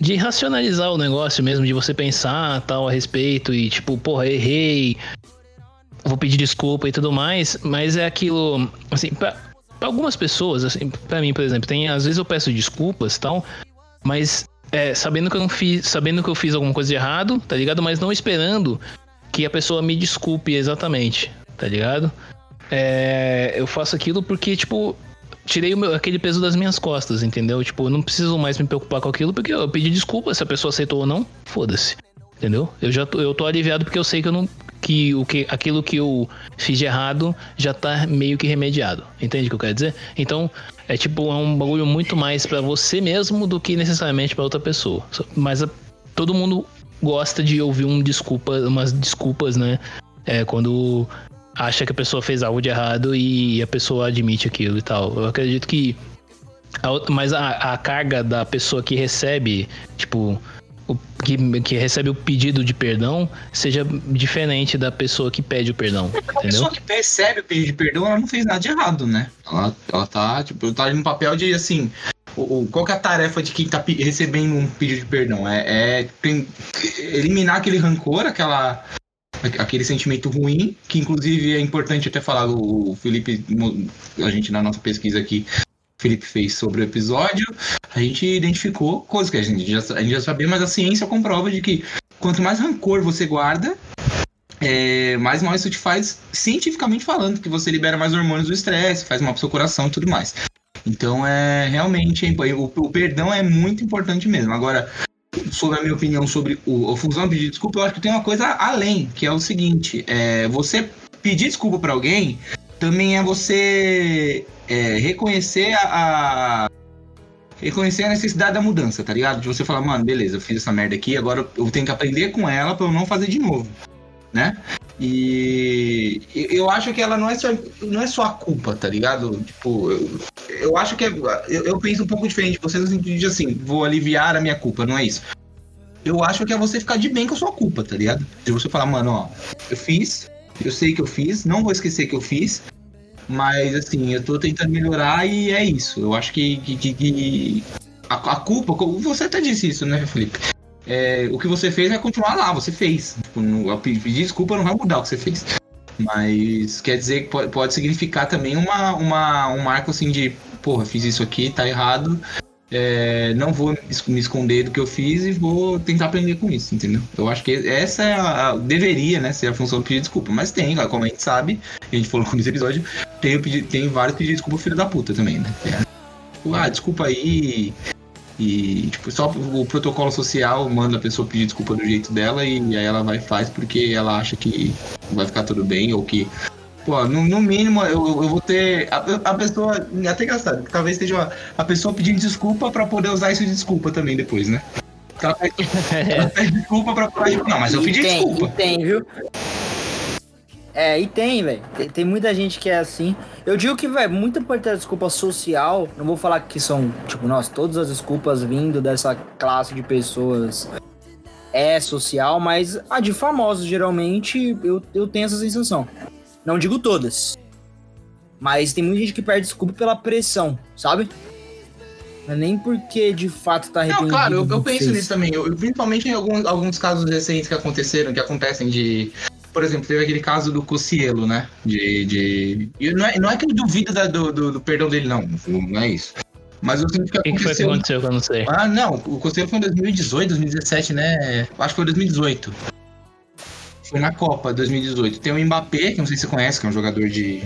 de racionalizar o negócio mesmo, de você pensar tal a respeito e tipo, porra, errei, vou pedir desculpa e tudo mais, mas é aquilo, assim, pra, algumas pessoas, assim, pra mim, por exemplo, tem, às vezes eu peço desculpas e tal, mas é, sabendo que eu não fiz, sabendo que eu fiz alguma coisa de errado, tá ligado? Mas não esperando que a pessoa me desculpe exatamente, tá ligado? É, eu faço aquilo porque, tipo, tirei meu- aquele peso das minhas costas, entendeu? Tipo, eu não preciso mais me preocupar com aquilo porque eu pedi desculpa, se a pessoa aceitou ou não, foda-se. Entendeu? Eu já tô, eu tô aliviado porque eu sei que eu não que o que aquilo que eu fiz de errado já tá meio que remediado. Entende o que eu quero dizer? Então, é tipo é um bagulho muito mais pra você mesmo do que necessariamente pra outra pessoa. Mas a- todo mundo gosta de ouvir um desculpa, umas desculpas, né? É, quando acha que a pessoa fez algo de errado e a pessoa admite aquilo e tal. Eu acredito que. a mas a, a carga da pessoa que recebe, tipo. O, que, que recebe o pedido de perdão seja diferente da pessoa que pede o perdão. A Entendeu? pessoa que percebe o pedido de perdão, ela não fez nada de errado, né? Ela, ela tá, tipo, tá no papel de, assim... o- qual é a tarefa de quem tá recebendo um pedido de perdão? É, é eliminar aquele rancor, aquela... Aquele sentimento ruim, que inclusive é importante até falar, o Felipe, a gente na nossa pesquisa aqui, Felipe fez sobre o episódio, a gente identificou coisas que a gente já, a gente já sabia, mas a ciência comprova de que quanto mais rancor você guarda, é, mais mal isso te faz, cientificamente falando, que você libera mais hormônios do estresse, faz mal pro seu coração e tudo mais. Então é realmente o, o perdão é muito importante mesmo. Agora, sobre a minha opinião sobre o, a função pedir desculpa, eu acho que tem uma coisa além, que é o seguinte: é, você pedir desculpa pra alguém também é você é, reconhecer a, a- reconhecer a necessidade da mudança, tá ligado? De você falar, mano, beleza, eu fiz essa merda aqui, agora eu tenho que aprender com ela pra eu não fazer de novo, né? E eu acho que ela não é só, não é só a culpa, tá ligado? Tipo, eu, eu acho que é, eu, eu penso um pouco diferente você no sentido de assim, vou aliviar a minha culpa, não é isso. Eu acho que é você ficar de bem com a sua culpa, tá ligado? De você falar, mano, ó, eu fiz, eu sei que eu fiz, não vou esquecer que eu fiz, mas assim, eu tô tentando melhorar e é isso. Eu acho que, que, que- a, a culpa, você até disse isso, né, Felipe? É, o que você fez vai continuar lá, você fez. Tipo, não- pedir desculpa não vai mudar o que você fez. Mas quer dizer que pode, pode significar também uma, uma, um marco assim de, porra, fiz isso aqui, tá errado. É, não vou me esconder do que eu fiz e vou tentar aprender com isso, entendeu? Eu acho que essa é a, a- deveria, né, ser a função do pedir desculpa. Mas tem, como a gente sabe, a gente falou nesse episódio, tem, tem vários pedidos de desculpa filho da puta também, né? É, tipo, ah, desculpa aí. E, tipo, só o protocolo social manda a pessoa pedir desculpa do jeito dela e aí ela vai e faz porque ela acha que vai ficar tudo bem ou que. Pô, no, no mínimo eu, eu vou ter. A, a pessoa. Até engraçado, talvez esteja uma- a pessoa pedindo desculpa pra poder usar isso de desculpa também depois, né? Ela pede, ela pede desculpa pra falar, tipo, não, mas eu E pedi tem, desculpa. E tem, viu? É, e tem, velho. Tem, tem muita gente que é assim. Eu digo que, velho, muita parte da desculpa social, não vou falar que são, tipo, nossa, todas as desculpas vindo dessa classe de pessoas é social, mas a de famosos, geralmente, eu, eu tenho essa sensação. Não digo todas. Mas tem muita gente que perde desculpa pela pressão, sabe? Não é nem porque de fato tá arrependido. Não, claro, eu, eu penso nisso também. Eu, eu- principalmente em alguns, alguns casos recentes que aconteceram, que acontecem de. Por exemplo, teve aquele caso do Cocielo, né? De. de... e não, é, não é que eu duvido da- do, do, do perdão dele, não. Não é isso. Mas eu sinto que O que, que foi que aconteceu. aconteceu que eu não sei? Ah, não, o Costeiro foi em 2018, 2017, né? Acho que foi 2018. Foi na Copa 2018. Tem o Mbappé, que não sei se você conhece, que é um jogador de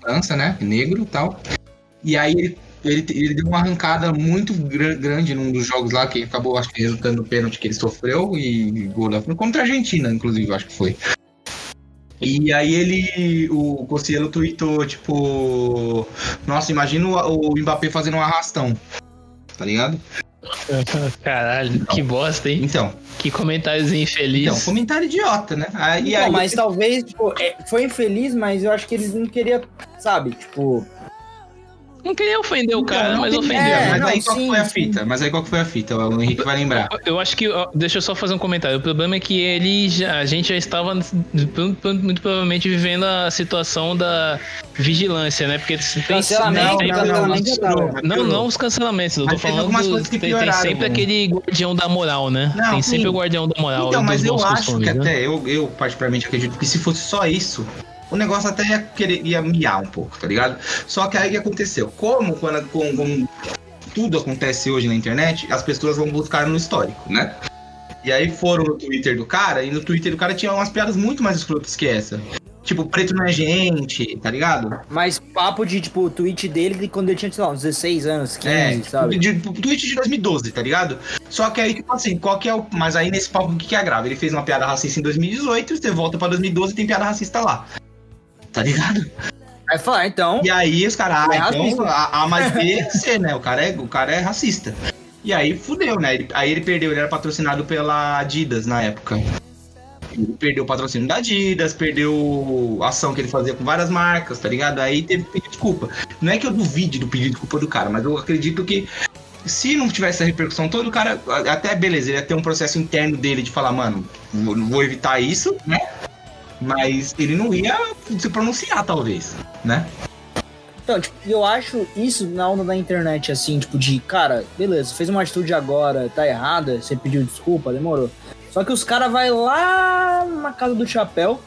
França, né? Negro e tal. E aí ele, ele, ele deu uma arrancada muito gra- grande num dos jogos lá, que acabou, acho que, resultando no pênalti que ele sofreu e gol da contra a Argentina, inclusive, acho que foi. E aí ele, o Cossielo tweetou, tipo, nossa, imagina o, o Mbappé fazendo um arrastão, tá ligado? Caralho, que bosta, hein? Então, Que comentários infeliz. então, comentário idiota, né? Aí, Não, aí mas talvez, tipo, foi infeliz, mas eu acho que eles não queriam, sabe, tipo. Não queria ofender o cara, mas não tem- ofendeu. é, né? mas não, aí qual sim, foi a sim. fita? Mas aí qual que foi a fita? O Henrique vai lembrar. Eu acho que. Deixa eu só fazer um comentário. O problema é que ele já, a gente já estava muito, provavelmente vivendo a situação da vigilância, né? Porque tem Cancelamento, tem- não, cancelamento já tava. Não, não os cancelamentos, eu tô Mas falando do- tem, tem pioraram, sempre né? aquele guardião da moral, né? Não, tem sim. sempre o guardião da moral. Então, dos mas eu bons acho costumes, que né? até, eu, eu particularmente acredito que se fosse só isso, o negócio até ia, querer, ia miar um pouco, tá ligado? Só que aí o que aconteceu? Como quando, com, com tudo acontece hoje na internet, as pessoas vão buscar no histórico, né? E aí foram no Twitter do cara, e no Twitter do cara tinha umas piadas muito mais escrotas que essa. Tipo, preto não é gente, tá ligado? Mas papo de, tipo, o tweet dele de quando ele tinha, sei lá, uns 16 anos, 15, É, sabe? de, de, tweet de 2012, tá ligado? Só que aí, tipo assim, qual que é o. Mas aí nesse papo, o que, que é grave? Ele fez uma piada racista em 2018, você volta pra 2012 e tem piada racista lá. Tá ligado? Aí fala, então, E aí os caras, É ah, então racista. a, a mais B é C, né? O cara é, o cara é racista. E aí fudeu, né? Ele- aí ele perdeu, ele era patrocinado pela Adidas na época. Ele perdeu o patrocínio da Adidas, perdeu a ação que ele fazia com várias marcas, tá ligado? Aí teve que pedir desculpa. Não é que eu duvide do pedido de desculpa do cara, mas eu acredito que se não tivesse essa repercussão toda, o cara, até beleza, ele ia ter um processo interno dele de falar, mano, vou, vou evitar isso, né? Mas ele não ia se pronunciar, talvez, né? Então, tipo, eu acho isso na onda da internet, assim, tipo, de, cara, beleza, fez uma atitude agora, tá errada, você pediu desculpa, demorou. Só que os caras vai lá na casa do chapéu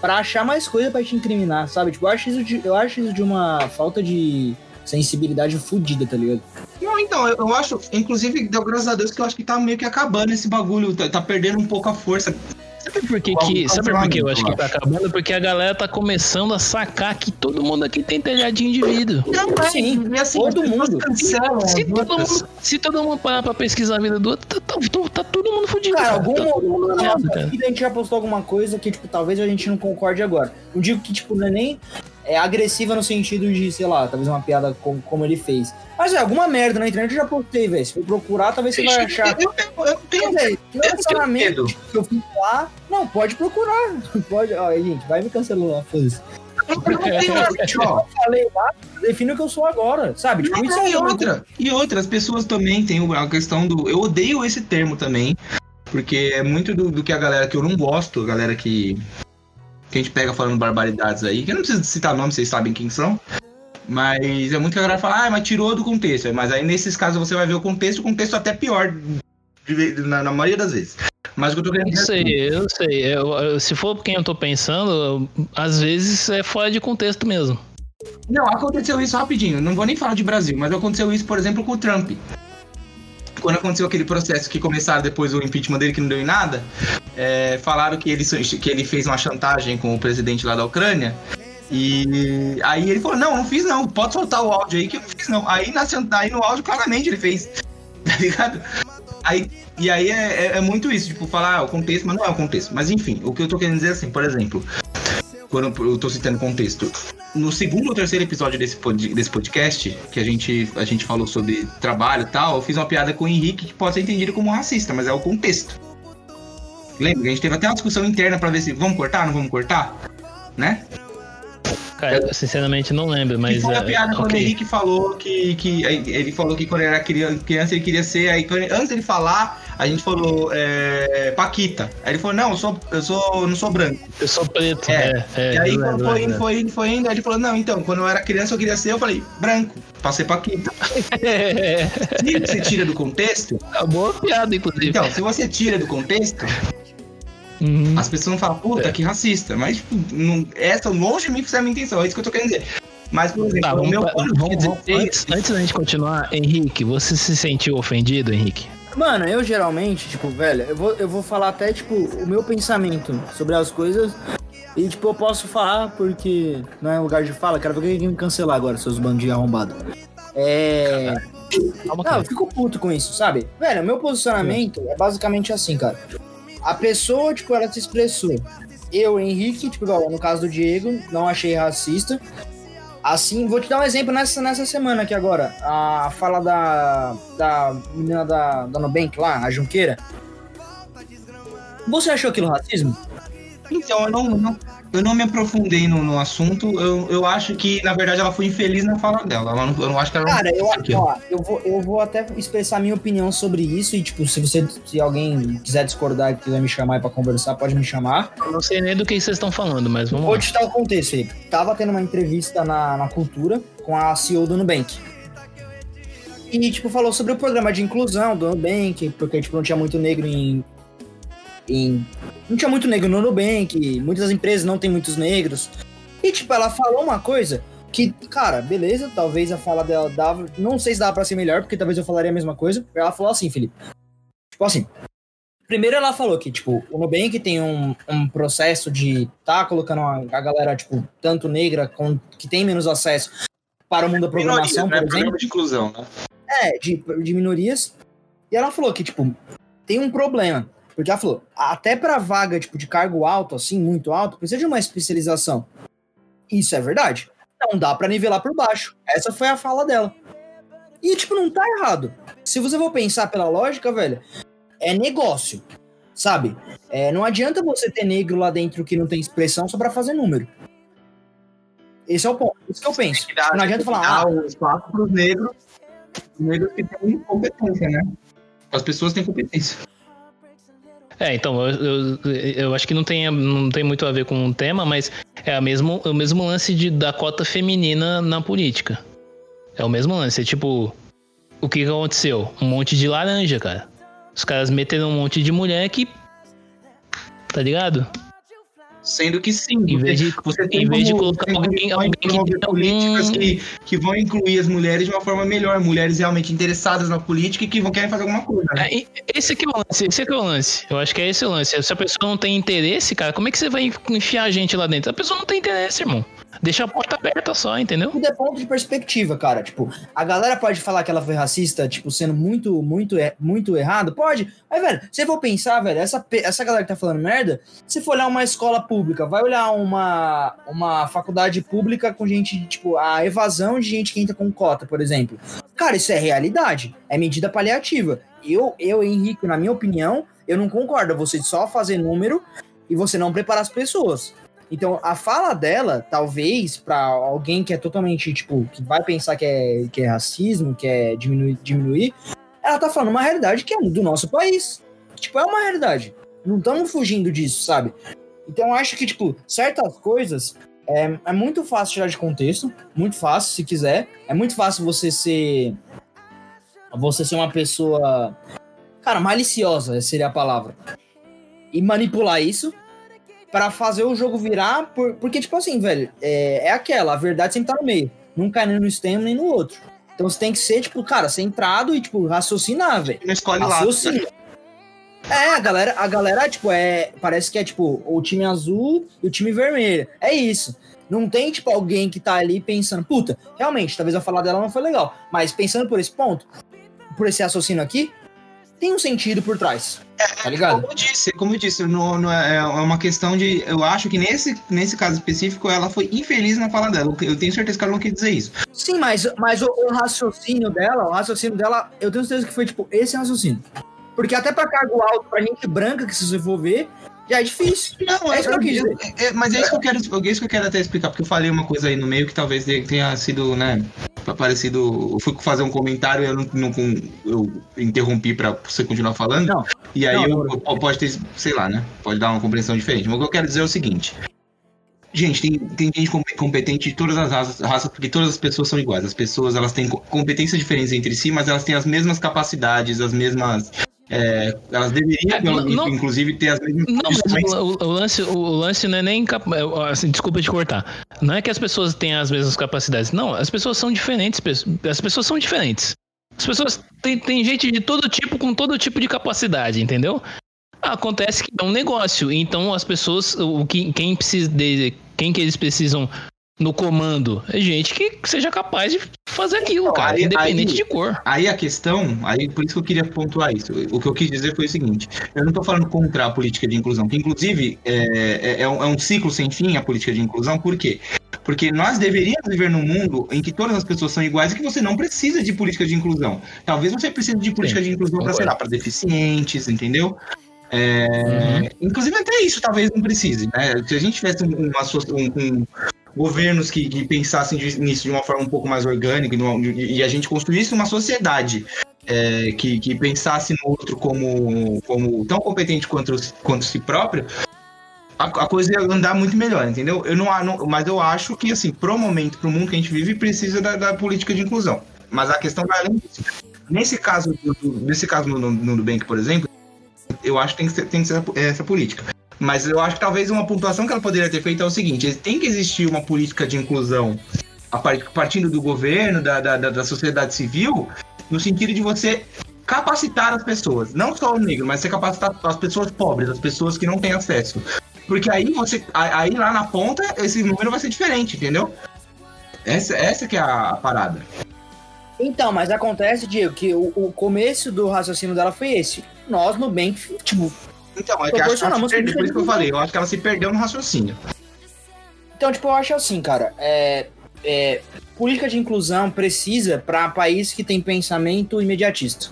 pra achar mais coisa pra te incriminar, sabe? Tipo, eu acho isso de, eu acho isso de uma falta de sensibilidade fodida, tá ligado? Não, então, eu, eu acho, inclusive, deu graças a Deus que eu acho que tá meio que acabando esse bagulho, tá, tá perdendo um pouco a força. Sabe por que, que, sabe por que eu acho que tá acabando? Porque a galera tá começando a sacar que todo mundo aqui tem telhadinho de vidro. Não, Sim, e assim, todo mundo. cancelam Se todo, mundo, se todo mundo parar pra pesquisar a vida do outro, tá, tá- tá- tá todo mundo fudido. Cara, Tá algum cara. vida a gente já postou alguma coisa que, tipo, talvez a gente não concorde agora. Não digo que, tipo, não é nem é agressiva no sentido de, sei lá, talvez uma piada como, como ele fez. Mas é alguma merda na internet eu já postei, velho. Se for procurar, talvez você vai achar. Eu, eu, eu tenho. Não, velho, não tenho necessariamente medo. que eu fiz lá. Não, pode procurar. Pode. Ó, gente, vai me cancelar lá, foda-se. Eu. Eu falei lá, define o que eu sou agora, sabe? Tipo, Não, é e outra, e outra, as pessoas também têm a questão do. Eu odeio esse termo também, porque é muito do, do que a galera que eu não gosto, a galera que. Que a gente pega falando barbaridades aí, que eu não preciso citar nome, vocês sabem quem são. Mas é muito que a galera fala, ah, mas tirou do contexto. Mas aí nesses casos você vai ver o contexto, o contexto até pior na, na maioria das vezes. Mas o que eu tô querendo Eu dizer é sei, eu sei. Eu- eu- se for quem eu tô pensando, às vezes é fora de contexto mesmo. Não, aconteceu isso rapidinho. Não vou nem falar de Brasil, mas aconteceu isso, por exemplo, com o Trump. Quando aconteceu aquele processo que começaram depois o impeachment dele, que não deu em nada, é, falaram que ele, que ele fez uma chantagem com o presidente lá da Ucrânia. E aí ele falou: Não, não fiz não, pode soltar o áudio aí que eu não fiz não. Aí, na, aí no áudio, claramente ele fez, tá ligado? Aí, e aí é, é- é muito isso, tipo, falar ah, o contexto, mas não é o contexto. Mas enfim, o que eu tô querendo dizer é assim, por exemplo, quando eu tô citando contexto, no segundo ou terceiro episódio desse, pod- desse podcast, que a gente, a gente falou sobre trabalho e tal, eu fiz uma piada com o Henrique que pode ser entendido como racista, mas é o contexto. Lembra? que A gente teve até uma discussão interna pra ver se vamos cortar, não vamos cortar? Né? Cara, eu sinceramente não lembro, que mas. foi a é, piada quando o ok. Henrique falou que, que. Ele falou que quando ele era criança, ele queria ser. Aí antes dele falar, a gente falou é, Paquita. Aí ele falou, não, eu sou, eu sou. não sou branco. Eu sou preto. É, É, é, e aí eu quando lembro, foi lembro. indo, foi indo, foi indo, aí ele falou, não, então, quando eu era criança eu queria ser, eu falei, branco, passei Paquita. Se você tira do contexto, É uma boa piada, inclusive. então, se você tira do contexto, Uhum. as pessoas vão falar, puta, É. que racista. Mas, tipo, não, essa longe de mim foi a minha intenção, é isso que eu tô querendo dizer. Mas, por exemplo, Tá, o vamos, meu vamos- vamos- 16, antes, antes da gente continuar, Henrique, você se sentiu ofendido, Henrique? Mano, eu geralmente, tipo, velho, eu vou, eu vou falar até, tipo, o meu pensamento sobre as coisas. E, tipo, eu posso falar porque não é lugar de fala. Quero ver quem me cancelar agora, seus bandinhos arrombados. É. Calma, Não, cara. eu fico puto com isso, sabe? Velho, meu posicionamento é basicamente assim, cara. A pessoa, tipo, ela se expressou. Eu, Henrique, tipo, igual no caso do Diego, não achei racista. Assim, vou te dar um exemplo nessa, nessa semana aqui agora. A fala da, da menina da, da Nubank lá, a Junqueira. Você achou aquilo racismo? Então, eu não, não, eu não me aprofundei no, no assunto. Eu, eu acho que, na verdade, ela foi infeliz na fala dela. Ela não- eu não acho que ela Cara, eu, ó, eu, vou, eu vou até expressar minha opinião sobre isso e, tipo, se você, se alguém quiser discordar e quiser me chamar aí pra conversar, pode me chamar. Eu não sei nem do que vocês estão falando, mas vamos Vou lá. te dar o contexto, Felipe. Tava tendo uma entrevista na, na Cultura com a CEO do Nubank. E, tipo, falou sobre o programa de inclusão do Nubank, porque, tipo, não tinha muito negro em... em não tinha muito negro no Nubank, muitas empresas não tem muitos negros. E, tipo, ela falou uma coisa que, cara, beleza, talvez a fala dela dava... Não sei se dava pra ser melhor, porque talvez eu falaria a mesma coisa. Ela falou assim, Felipe. Tipo assim, Primeiro ela falou que, tipo, o Nubank tem um, um processo de tá colocando a, a galera, tipo, tanto negra, com, que tem menos acesso para o mundo da programação, né? por exemplo, de inclusão, né? é, de, de minorias. E ela falou que, tipo, tem um problema. Porque ela falou, até pra vaga, tipo, de cargo alto, assim, muito alto, precisa de uma especialização. Isso é verdade. Não dá pra nivelar por baixo. Essa foi a fala dela. E, tipo, não tá errado. Se você for pensar pela lógica, velho, é negócio. Sabe? É, não adianta você ter negro lá dentro que não tem expressão só pra fazer número. Esse é o ponto. Isso que eu penso. Dá- Não adianta falar, ah, o espaço para os negros, os negros que têm competência, né? As pessoas têm competência. É, então, eu, eu, eu acho que não tem, não tem muito a ver com o tema, mas é a mesmo, o mesmo lance de, da cota feminina na política. É o mesmo lance. É tipo, o que aconteceu? Um monte de laranja, cara. Os caras meteram um monte de mulher que. Tá ligado? Sendo que sim, Em vez de- você tem em vez de colocar alguém- alguém que tem políticas que, que vão incluir as mulheres de uma forma melhor, mulheres realmente interessadas na política e que vão querer fazer alguma coisa. né? É, esse aqui é o lance, esse aqui é o lance. Eu acho que é esse o lance. Se a pessoa não tem interesse, cara, como é que você vai enfiar a gente lá dentro? A pessoa não tem interesse, irmão. Deixa a porta aberta só, entendeu? Tudo é ponto de perspectiva, cara. Tipo, a galera pode falar que ela foi racista, tipo, sendo muito, muito, muito errado? Pode. Mas, velho, se for pensar, velho, essa, essa galera que tá falando merda, se for olhar uma escola pública, vai olhar uma, uma faculdade pública com gente, tipo, a evasão de gente que entra com cota, por exemplo. Cara, isso é realidade. É medida paliativa. Eu, eu, Henrique, na minha opinião, eu não concordo. Você só fazer número e você não preparar as pessoas. Então, a fala dela, talvez, pra alguém que é totalmente, tipo, que vai pensar que é, que é racismo, que é diminuir, diminuir, ela tá falando uma realidade que é do nosso país. Tipo, é uma realidade. Não estamos fugindo disso, sabe? Então, acho que, tipo, certas coisas é, é muito fácil tirar de contexto, muito fácil, se quiser. É muito fácil você ser. Você ser uma pessoa. Cara, maliciosa seria a palavra. E manipular isso Pra fazer o jogo virar, por- porque, tipo assim, velho, é, é aquela, a verdade sempre tá no meio. Não cai nem no extremo nem no outro. Então você tem que ser, tipo, cara, centrado e, tipo, raciocinar, velho. Não escolhe lá. Raciocina. É, a galera, a galera, tipo, é. Parece que é, tipo, o time azul e o time vermelho. É isso. Não tem, tipo, alguém que tá ali pensando, puta, realmente, talvez a falar dela não foi legal. Mas pensando por esse ponto, por esse raciocínio aqui, tem um sentido por trás. Tá ligado? Como eu disse, como eu disse, não, não é, é uma questão de. Eu acho que nesse, nesse caso específico ela foi infeliz na fala dela. Eu tenho certeza que ela não quer dizer isso. Sim, mas, mas o, o raciocínio dela, o raciocínio dela, eu tenho certeza que foi, tipo, esse raciocínio. Porque até pra cargo alto, pra gente branca, que se você for ver, já é difícil. Não, É é, isso que eu quis eu- é- mas é isso que eu quero, é isso que eu quero até explicar, porque eu falei uma coisa aí no meio que talvez tenha sido, né, parecido. Eu fui fazer um comentário e eu não, não- eu interrompi pra você continuar falando. Não. E aí Não, eu- eu- pode ter, sei lá, né? Pode dar uma compreensão diferente. Mas o que eu quero dizer é o seguinte. Gente, tem, tem gente com- competente de todas as raças, raças, porque todas as pessoas são iguais. As pessoas elas têm co- competências diferentes entre si, mas elas têm as mesmas capacidades, as mesmas. É, elas deveriam, É, não- não- inclusive, ter as mesmas condições. o, o- o lance, o, o lance não é nem. é, Assim, desculpa te cortar. Não é que as pessoas têm as mesmas capacidades. Não, as pessoas são diferentes. As pessoas são diferentes. As pessoas. Tem, tem gente de todo tipo com todo tipo de capacidade, entendeu? Acontece que é um negócio. Então as pessoas. O que, quem precisa de. Quem que eles precisam no comando? É gente que seja capaz de fazer aquilo, Então, cara. aí- independente aí- de cor. Aí a questão, aí por isso que eu queria pontuar isso. O que eu quis dizer foi o seguinte: eu não tô falando contra a política de inclusão, que inclusive é, é- é um, é um ciclo sem fim a política de inclusão, por quê? Porque nós deveríamos viver num mundo em que todas as pessoas são iguais e que você não precisa de política de inclusão. Talvez você precise de política de inclusão para, sei lá, para deficientes, entendeu? É, uhum. Inclusive, até isso talvez não precise, né? Se a gente tivesse uma, um, um governos que, que pensassem nisso de uma forma um pouco mais orgânica e a gente construísse uma sociedade é, que, que pensasse no outro como, como tão competente quanto, quanto si próprio, a, a, coisa ia andar muito melhor, entendeu? Eu não, não, mas eu acho que, assim, pro momento, pro mundo que a gente vive, precisa da, da política de inclusão. Mas a questão vai além disso. Nesse caso, nesse caso no, no Nubank, por exemplo, eu acho que tem que ser, tem que ser essa política. Mas eu acho que talvez uma pontuação que ela poderia ter feito é o seguinte: tem que existir uma política de inclusão a partindo do governo, da, da, da sociedade civil, no sentido de você capacitar as pessoas, não só o negro, mas você capacitar as pessoas pobres, as pessoas que não têm acesso. Porque aí você, aí lá na ponta, esse número vai ser diferente, entendeu? Essa, essa que é a parada. Então, mas acontece, Diego, que o, o começo do raciocínio dela foi esse. Nós no bem, tipo, então, é que acho que ela se perdeu, por isso que eu falei, eu acho que ela se perdeu no raciocínio. Então, tipo, eu acho assim, cara, é, é, política de inclusão precisa para país que tem pensamento imediatista.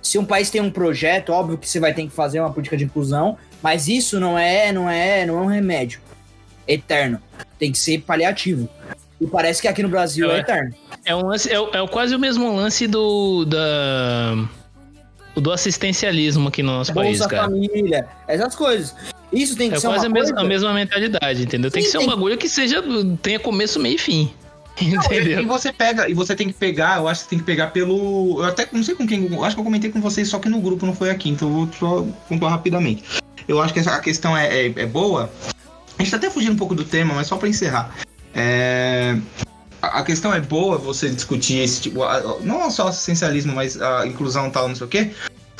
Se um país tem um projeto, óbvio que você vai ter que fazer uma política de inclusão, mas isso não é, não é, não é um remédio eterno. Tem que ser paliativo. E parece que aqui no Brasil é, é eterno. É, um lance, é, é quase o mesmo lance do da do assistencialismo aqui no nosso Bolsa país, cara. família, essas coisas. Isso tem que é ser quase uma a, coisa... a mesma mentalidade, entendeu? Sim, tem que ser tem... um bagulho que seja tenha começo, meio e fim. Entendeu? Não, e, você pega, e você tem que pegar, eu acho que você tem que pegar pelo. Eu até não sei com quem. Acho que eu comentei com vocês, só que no grupo não foi aqui, então eu vou só pontuar rapidamente. Eu acho que essa, a questão é, é, é boa. A gente tá até fugindo um pouco do tema, mas só para encerrar. É, a questão é boa você discutir esse tipo, não só assistencialismo, mas a inclusão tal, não sei o quê,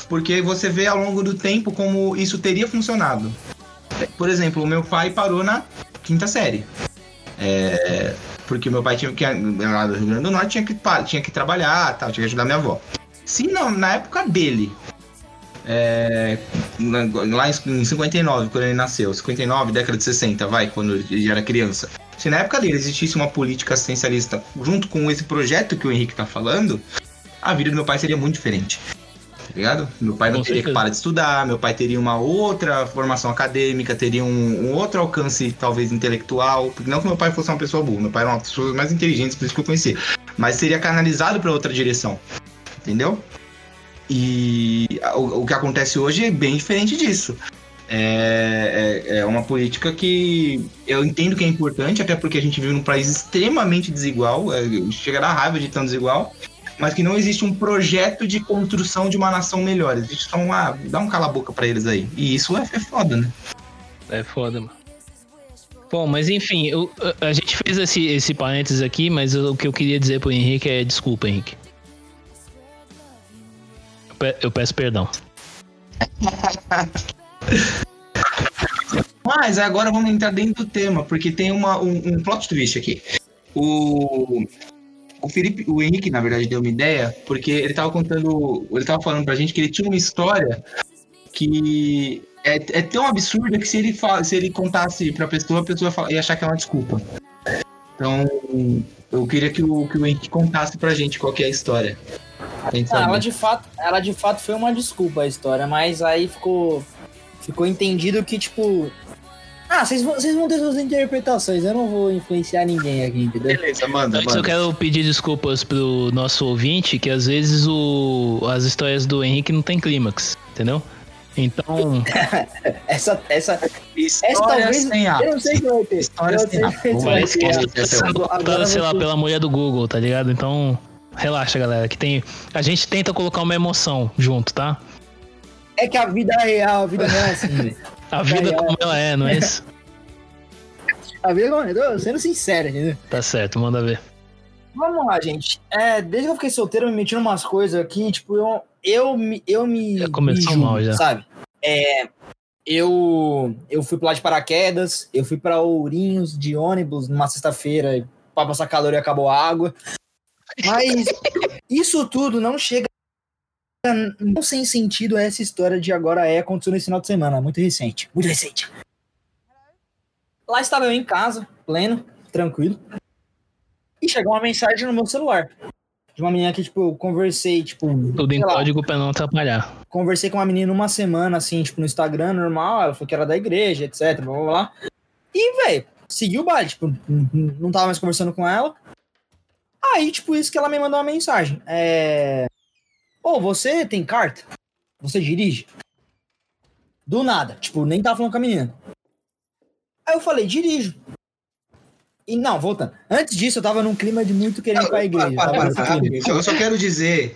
porque você vê ao longo do tempo como isso teria funcionado. Por exemplo, o meu pai parou na quinta série. É, porque meu pai tinha que lá do Rio Grande do Norte tinha que, tinha que trabalhar, tal, tinha que ajudar minha avó. Se não, na época dele, é, lá em 59, quando ele nasceu, 59, década de 60, vai, quando ele era criança. Se na época dele existisse uma política assistencialista junto com esse projeto que o Henrique tá falando, a vida do meu pai seria muito diferente ligado? Meu pai não Com teria certeza. que parar de estudar, meu pai teria uma outra formação acadêmica, teria um, um, outro alcance, talvez, intelectual. Não que meu pai fosse uma pessoa burra, meu pai era uma das pessoas mais inteligentes, por isso que eu conheci. Mas seria canalizado para outra direção, entendeu? E o, o, que acontece hoje é bem diferente disso. É, é, é, uma política que eu entendo que é importante, até porque a gente vive num país extremamente desigual, é, chega a dar raiva de tão desigual mas que não existe um projeto de construção de uma nação melhor. Existe só uma. dá um cala-boca pra eles aí. E isso é, é foda, né? É foda, mano. Bom, mas enfim, eu, a gente fez esse, esse parênteses aqui, mas o que eu queria dizer pro Henrique é desculpa, Henrique. Eu, pe eu peço perdão. mas agora vamos entrar dentro do tema, porque tem uma, um, um plot twist aqui. O, o Felipe, o Henrique, na verdade, deu uma ideia, porque ele tava contando, ele tava falando pra gente que ele tinha uma história que é, é tão absurda que se ele, fala, se ele contasse pra pessoa, a pessoa ia achar que é uma desculpa. Então, eu queria que o, que o Henrique contasse pra gente qual que é a história. Ah, ela de fato, ela de fato foi uma desculpa a história, mas aí ficou ficou entendido que tipo ah, vocês vão, vocês vão ter suas interpretações, eu não vou influenciar ninguém aqui, entendeu? Beleza, manda, Antes manda. eu quero pedir desculpas pro nosso ouvinte, que às vezes o, as histórias do Henrique não tem clímax, entendeu? Então. essa, essa. História essa talvez. Sem eu não sei se vai ter. História sem Parece que contada, sei lá, pela mulher do Google, tá ligado? Então, relaxa, galera. Que tem. A gente tenta colocar uma emoção junto, tá? É que a vida é real, a vida real é assim, A vida como ela é, não é isso? A vida como ela é, tô sendo sincero, entendeu? Tá certo, manda ver. Vamos lá, gente. É, desde que eu fiquei solteiro, eu me meti umas coisas aqui, tipo, eu, eu me. Eu me já começou me junto, mal já. Sabe? É, eu, eu fui pular de paraquedas, eu fui para Ourinhos de ônibus numa sexta-feira para passar calor e acabou a água. Mas isso tudo não chega não sem sentido essa história de agora é aconteceu nesse final de semana, muito recente, muito recente. Lá estava eu em casa, pleno, tranquilo, e chegou uma mensagem no meu celular. De uma menina que, tipo, eu conversei, tipo. Tudo em lá, código pra não atrapalhar. conversei com uma menina uma semana, assim, tipo, no Instagram, normal, ela falou que era da igreja, etc, blá blá blá. E, velho, seguiu o baile, tipo, não tava mais conversando com ela. Aí, tipo, isso que ela me mandou uma mensagem. É. Ô, você tem carta? Você dirige? Do nada, tipo, nem tava falando com a menina. Aí eu falei, dirijo. E não, voltando. Antes disso, eu tava num clima de muito querendo ir pra igreja. Para, para, para. Eu só quero dizer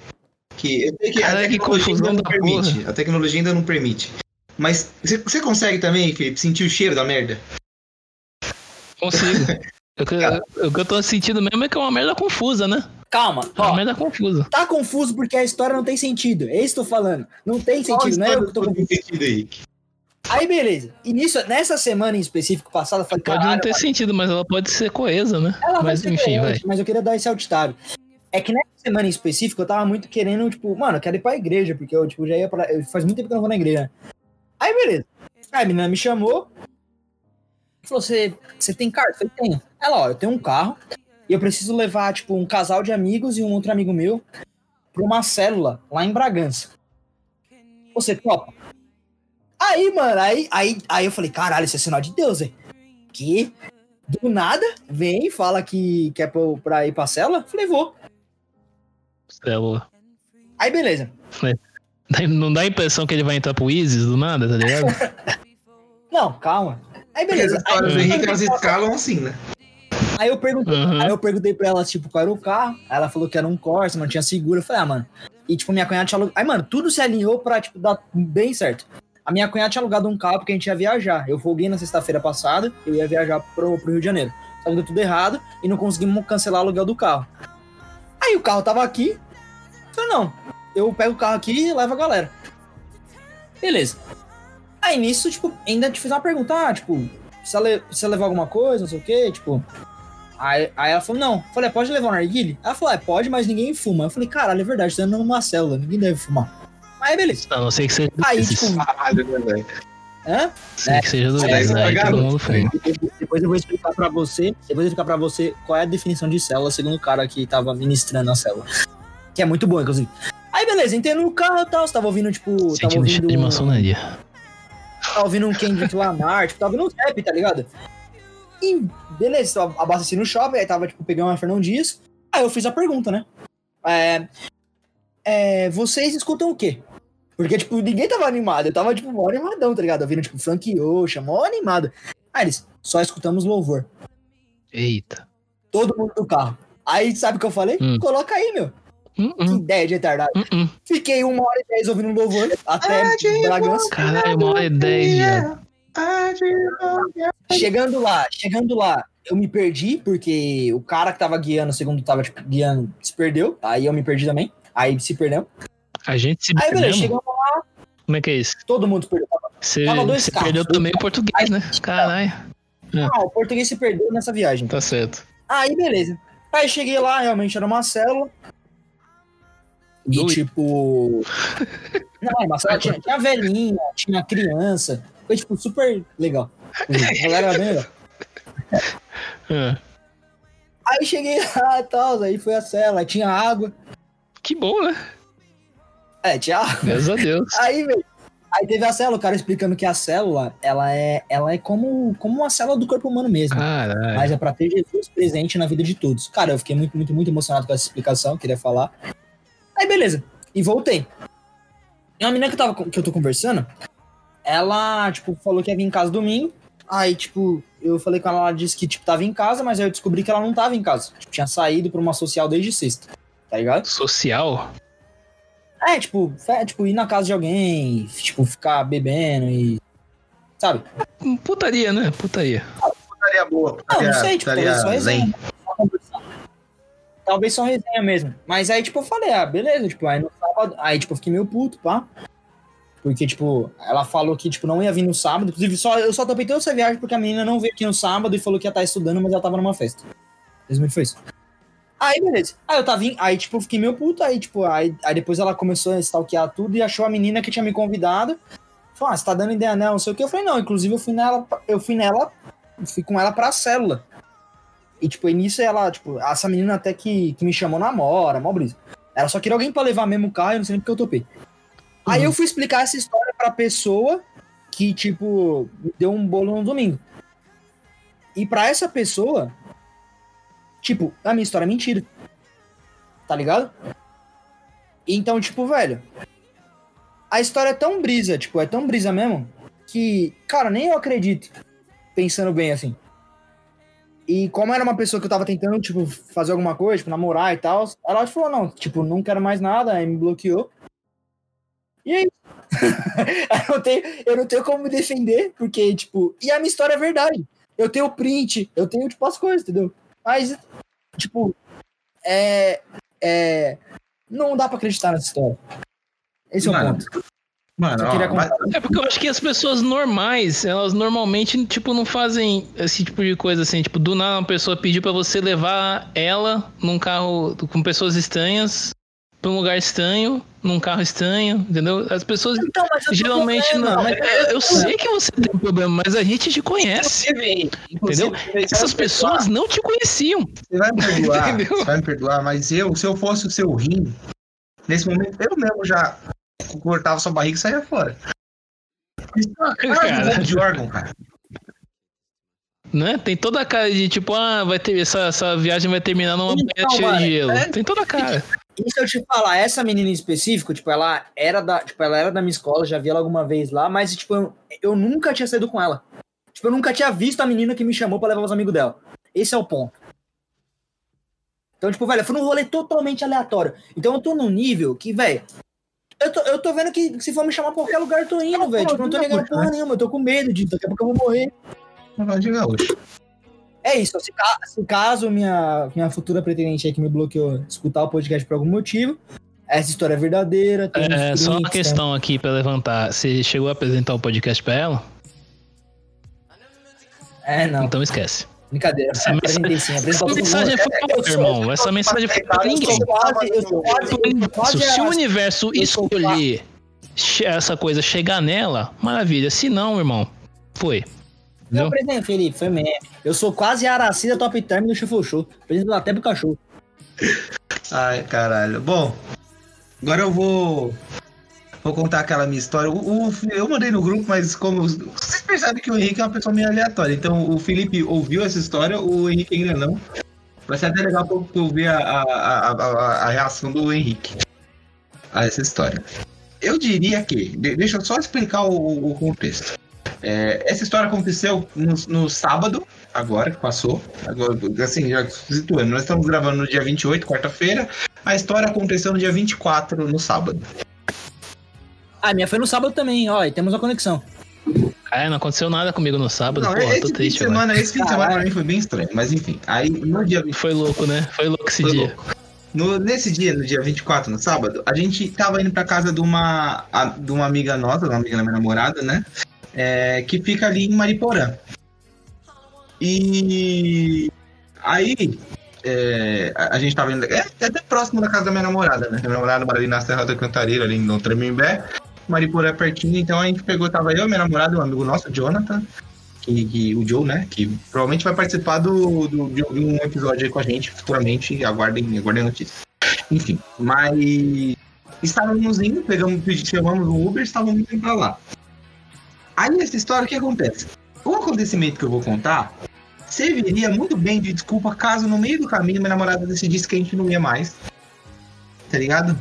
que eu sei que a tecnologia ainda não permite. A tecnologia ainda não permite. Mas você- você consegue também, Felipe, sentir o cheiro da merda? Consigo. O que, o que eu tô sentindo mesmo é que é uma merda confusa, né? Calma, É uma ó, merda confusa. tá confuso porque a história não tem sentido. É isso que eu tô falando. Não tem Qual sentido, não é eu que tô não confuso. tem sentido aí? Aí, beleza. E nisso, nessa semana em específico passada, eu falei, Pode não ter sentido, mas ela pode ser coesa, né? ela vai Mas ser enfim, vai. coerente, Mas eu queria dar esse alt tab. É que nessa semana em específico, eu tava muito querendo, tipo, mano, eu quero ir pra igreja, porque eu, tipo, já ia pra. eu- Faz muito tempo que eu não vou na igreja. né? Aí, beleza. Aí a menina me chamou. Falou: Você tem carta? Eu falei: Tenho. Ela, ó, eu tenho um carro. E eu preciso levar, tipo, um casal de amigos e um outro amigo meu pra uma célula lá em Bragança. Você topa? Aí, mano, aí, aí, aí eu falei: Caralho, isso é sinal de Deus, velho. Que do nada vem e fala que quer pra, eu- pra ir pra célula. Falei: Vou. Célula. Aí, beleza. Não dá a impressão que ele vai entrar pro Isis do nada, tá ligado? Não, calma. Aí, as beleza. Aí, histórias do Aí- Henrique, elas escalam assim, né? aí eu perguntei, Uhum. aí eu perguntei pra ela, tipo, qual era o carro. Aí ela falou que era um Corsa, não tinha seguro. Eu falei, ah, mano. E, tipo, minha cunhada tinha alugado. Aí, mano, tudo se alinhou pra, tipo, dar bem certo. A minha cunhada tinha alugado um carro porque a gente ia viajar. Eu folguei na sexta-feira passada, eu ia viajar pro, pro Rio de Janeiro. Só que deu tudo errado e não conseguimos cancelar o aluguel do carro. Aí o carro tava aqui. Eu falei, não, eu pego o carro aqui e levo a galera. Beleza. Aí nisso, tipo, ainda te fiz uma pergunta, ah, tipo, precisa, le precisa levar alguma coisa, não sei o quê, tipo. Aí, aí ela falou, não. Eu falei, pode levar um narguile? Ela falou, é, pode, mas ninguém fuma. Eu falei, caralho, é verdade, tô andando numa célula, ninguém deve fumar. Aí beleza. A não ser que seja do Aí, tipo, né, velho? hã? Não ser que seja do É, é mundo fuma. Depois eu vou explicar pra você. Depois eu vou explicar pra você qual é a definição de célula, segundo o cara que tava ministrando a célula. Que é muito boa, inclusive. Aí, beleza, entrei no carro e tal. Você tava ouvindo, tipo. Tava Sentindo cheiro ouvindo. de maçonaria. Tava ouvindo um Kendrick Lamar, tipo, tava ouvindo um rap, tá ligado? E beleza, eu abasteci no shopping, aí tava, tipo, pegando uma Fernão Dias. Aí eu fiz a pergunta, né? É, é, vocês escutam o quê? Porque, tipo, ninguém tava animado. Eu tava, tipo, mó animadão, tá ligado? Ouvindo, tipo, Frank Ocean, mó animado. Aí eles, só escutamos louvor. Eita. Todo mundo do carro. Aí, sabe o que eu falei? Hum. Coloca aí, meu. Hum, Que hum, ideia de retardado. hum. Fiquei uma hora e dez ouvindo louvor até Bragança. Caralho, uma hora e dez, viado. Chegando lá, chegando lá, eu me perdi, porque o cara que tava guiando, segundo tava, tipo, guiando, se perdeu. Aí eu me perdi também. Aí se perdeu. A gente se Aí, beleza, perdeu. chegamos lá, Como é que é isso? todo mundo se perdeu. Você, Tava dois você carros. perdeu também o português, né? Caralho. Ah, o português se perdeu nessa viagem. Tá certo. Aí, beleza. Aí cheguei lá, realmente era uma célula. E, tipo. Não, célula tinha, tinha velhinha, tinha criança. Foi, tipo, super legal. A galera era bem legal. Ah, Aí cheguei lá e tal, aí foi a célula, aí tinha água. que bom, né? É, tinha água. Graças a Deus. Aí, velho. Aí teve a célula, o cara explicando que a célula, ela é, ela é como, como uma célula do corpo humano mesmo. Caralho. Mas é pra ter Jesus presente na vida de todos. Cara, eu fiquei muito, muito, muito emocionado com essa explicação, queria falar. Aí, beleza. E voltei. E uma menina que, eu tava, que eu tô conversando, ela, tipo, falou que ia vir em casa domingo. Aí, tipo, eu falei com ela, ela disse que, tipo, tava em casa, mas aí eu descobri que ela não tava em casa. Tipo, tinha saído pra uma social desde sexta. Tá ligado? Social? É, tipo, fe- tipo, ir na casa de alguém, tipo, ficar bebendo e. Sabe? Putaria, né? Putaria. Putaria boa. Não, não putaria- sei, tipo, putaria talvez só resenha. Talvez só resenha mesmo. Mas aí, tipo, eu falei, ah, beleza, tipo, aí no sábado. Aí, tipo, eu fiquei meio puto, pá. Porque, tipo, ela falou que, tipo, não ia vir no sábado. Inclusive, só, eu só topei toda essa viagem porque a menina não veio aqui no sábado e falou que ia estar estudando, mas ela tava numa festa. Resumindo, foi isso. Aí, beleza. Aí eu tava Aí, tipo, fiquei meio puto. Aí, tipo, aí, aí depois ela começou a stalkear tudo e achou a menina que tinha me convidado. Falou, ah, você tá dando ideia nela, não sei o que. Eu falei, não, inclusive eu fui nela, eu fui nela, fui com ela pra célula. E, tipo, início ela, tipo, essa menina até que, que me chamou namora, mó brisa. Ela só queria alguém pra levar mesmo o carro, eu não sei nem porque eu topei. Aí eu fui explicar essa história pra pessoa que, tipo, me deu um bolo no domingo. E pra essa pessoa, tipo, a minha história é mentira. Tá ligado? Então, tipo, velho, a história é tão brisa, tipo, é tão brisa mesmo, que, cara, nem eu acredito, pensando bem assim. E como era uma pessoa que eu tava tentando, tipo, fazer alguma coisa, tipo, namorar e tal, ela falou, não, tipo, não quero mais nada, aí me bloqueou. E aí? eu, não tenho, eu não tenho como me defender, porque, tipo, e a minha história é verdade. Eu tenho print, eu tenho, tipo, as coisas, entendeu? Mas, tipo, é. É. Não dá pra acreditar nessa história. Esse é o ponto. Mano, ó, mas- É porque eu acho que as pessoas normais, elas normalmente, tipo, não fazem esse tipo de coisa assim. Tipo, do nada uma pessoa pediu pra você levar ela num carro com pessoas estranhas pra um lugar estranho, num carro estranho, entendeu? As pessoas Então, mas eu tô geralmente não. mas- Eu, eu sei que você tem problema, mas a gente te conhece. Inclusive, Entendeu? inclusive, Essas você pessoas não te conheciam. Você vai me perdoar, Entendeu? você vai me perdoar, mas eu, se eu fosse o seu rim, nesse momento, eu mesmo já cortava sua barriga e saía fora. Isso é uma cara de de órgão, cara. Né? Tem toda a cara de tipo, ah, vai ter essa, essa viagem vai terminar numa Então, cheia de gelo. é- Tem toda a cara. E se eu te falar, essa menina em específico, tipo, ela era da, tipo, ela era da minha escola, já vi ela alguma vez lá, mas, tipo, eu, eu nunca tinha saído com ela. Tipo, eu nunca tinha visto a menina que me chamou pra levar os amigos dela. Esse é o ponto. Então, tipo, velho, foi num rolê totalmente aleatório. Então eu tô num nível que, velho, eu tô, eu tô vendo que se for me chamar pra qualquer lugar, eu tô indo, velho. Tipo, não tô ligando porra nenhuma, eu tô com medo de daqui a pouco eu vou morrer. Negócio de gaúcho. É isso, se, se caso minha, minha futura pretendente aí que me bloqueou escutar o podcast por algum motivo, essa história é verdadeira. tem É, só uma questão aqui pra levantar. Você chegou a apresentar o podcast pra ela? É, não, Então esquece. Brincadeira. Essa apresentou todo mensagem mundo. foi pra você, irmão. Essa mensagem foi pra ninguém. Se o universo escolher essa coisa chegar nela, maravilha. Se não, irmão, foi. Eu Entendeu? apresentei, Felipe, foi mesmo. Eu sou quase a Aracida Top Term do Shuffle Show. Apresento até pro cachorro. Ai, caralho. Bom, agora eu vou. Vou contar aquela minha história. O, o- eu mandei no grupo, mas como. Vocês percebem que o Henrique é uma pessoa meio aleatória. Então o Felipe ouviu essa história, o Henrique ainda não. Vai ser até legal pra ver a, a, a, a- reação do Henrique a essa história. Eu diria que. de- deixa eu só explicar o, o contexto. É, essa história aconteceu no, no sábado, agora que passou. Agora, assim, já situando, nós estamos gravando no dia 28, quarta-feira. A história aconteceu no dia 24, no sábado. Ah, minha foi no sábado também, ó, e temos uma conexão. É, não aconteceu nada comigo no sábado. Não, Porra, esse tô fim de triste agora. semana, esse fim de semana Caralho. pra mim foi bem estranho, mas enfim. Aí no dia Foi louco, né? Foi louco esse Foi dia. louco. No, nesse dia, no dia 24, no sábado, a gente tava indo pra casa de uma, a- de uma amiga nossa, uma amiga da minha namorada, né? É, que fica ali em Mariporã. E aí, é, a, a gente tava indo. É, é até próximo da casa da minha namorada, né? Minha namorada mora ali na Serra da Cantareira, ali no Tremimbé. Mariporã é pertinho, então a gente pegou, tava eu, minha namorada, um amigo nosso, Jonathan, que, que- o Joe, né? Que provavelmente vai participar do, do- de um episódio aí com a gente futuramente. Aguardem, aguardem notícias. Enfim, mas estávamos indo, pegamos, chamamos um Uber, estávamos indo pra lá. Aí nessa história, o que acontece? O acontecimento que eu vou contar serviria muito bem de desculpa caso no meio do caminho minha namorada decidisse que a gente não ia mais. Tá ligado?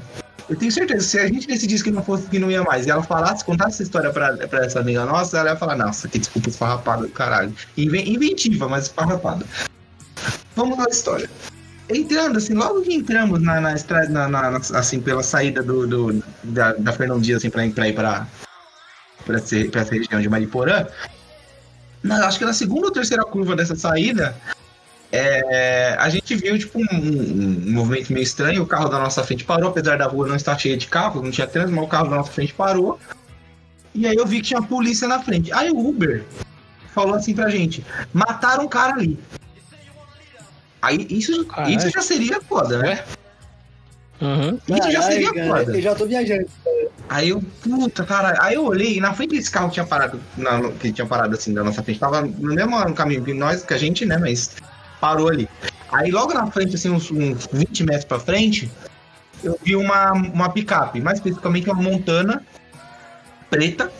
Eu tenho certeza, se a gente decidisse que não fosse que não ia mais e ela falasse, contasse essa história pra, pra essa amiga nossa, ela ia falar, nossa, que desculpa esfarrapada do caralho. Inven- Inventiva, mas esfarrapada. Vamos à história. Entrando, assim, logo que entramos na, na estrada, na, na- assim, pela saída do, do- da, da Fernão Dias, assim, pra, pra ir pra, pra, essa, pra essa região de Mariporã, na- acho que na segunda ou terceira curva dessa saída, é, a gente viu, tipo, um, um- movimento meio estranho, o carro da nossa frente parou, apesar da rua não estar cheia de carros, não tinha trânsito, mas o carro da nossa frente parou, e aí eu vi que tinha polícia na frente. Aí o Uber falou assim pra gente, mataram um cara ali. Aí isso, Caralho. isso já seria foda, né? Uhum. Isso já seria foda. Eu já tô viajando. Aí eu, puta, cara, aí eu olhei e na frente desse carro que tinha parado, na, que tinha parado assim da nossa frente, tava no mesmo caminho que nós, que a gente, né, mas parou ali. Aí logo na frente, assim, uns, uns 20 metros pra frente, eu vi uma, uma picape, mais especificamente uma montana preta,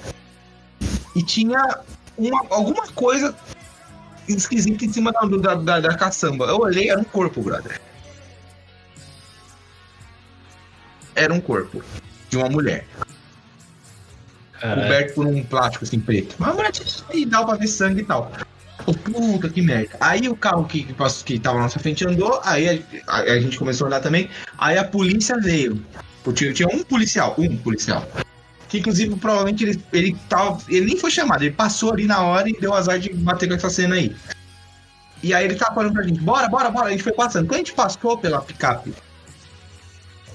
e tinha uma, alguma coisa esquisita em cima da, da, da, da caçamba. Eu olhei, era um corpo, brother. Era um corpo de uma mulher. Caralho. coberto por um plástico assim preto. Mas a mulher tinha e dava pra ver sangue e tal. Puta que merda. Aí o carro que, que, passou, que tava na nossa frente andou, aí a, a- a gente começou a andar também. Aí a polícia veio. Tinha, tinha um policial, um policial. Que inclusive provavelmente ele, ele tava. Ele nem foi chamado, ele passou ali na hora e deu azar de bater com essa cena aí. E aí ele tava falando pra gente, bora, bora, bora. A gente foi passando. Quando a gente passou pela picape,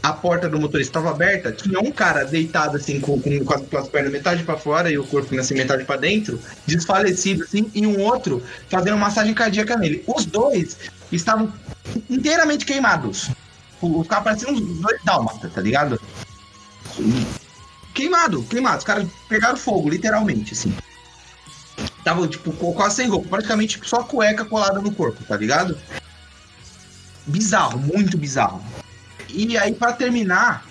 a porta do motorista estava aberta, tinha um cara deitado assim, com, com, com as, com as pernas metade pra fora e o corpo assim, metade pra dentro, desfalecido assim, e um outro fazendo massagem cardíaca nele. Os dois estavam inteiramente queimados. O, o cara parecia uns dois dálmatas, tá ligado? Queimado, queimado. Os caras pegaram fogo, literalmente, assim. Tava, tipo, quase sem roupa, praticamente só cueca colada no corpo, tá ligado? Bizarro, muito bizarro. E aí, pra terminar,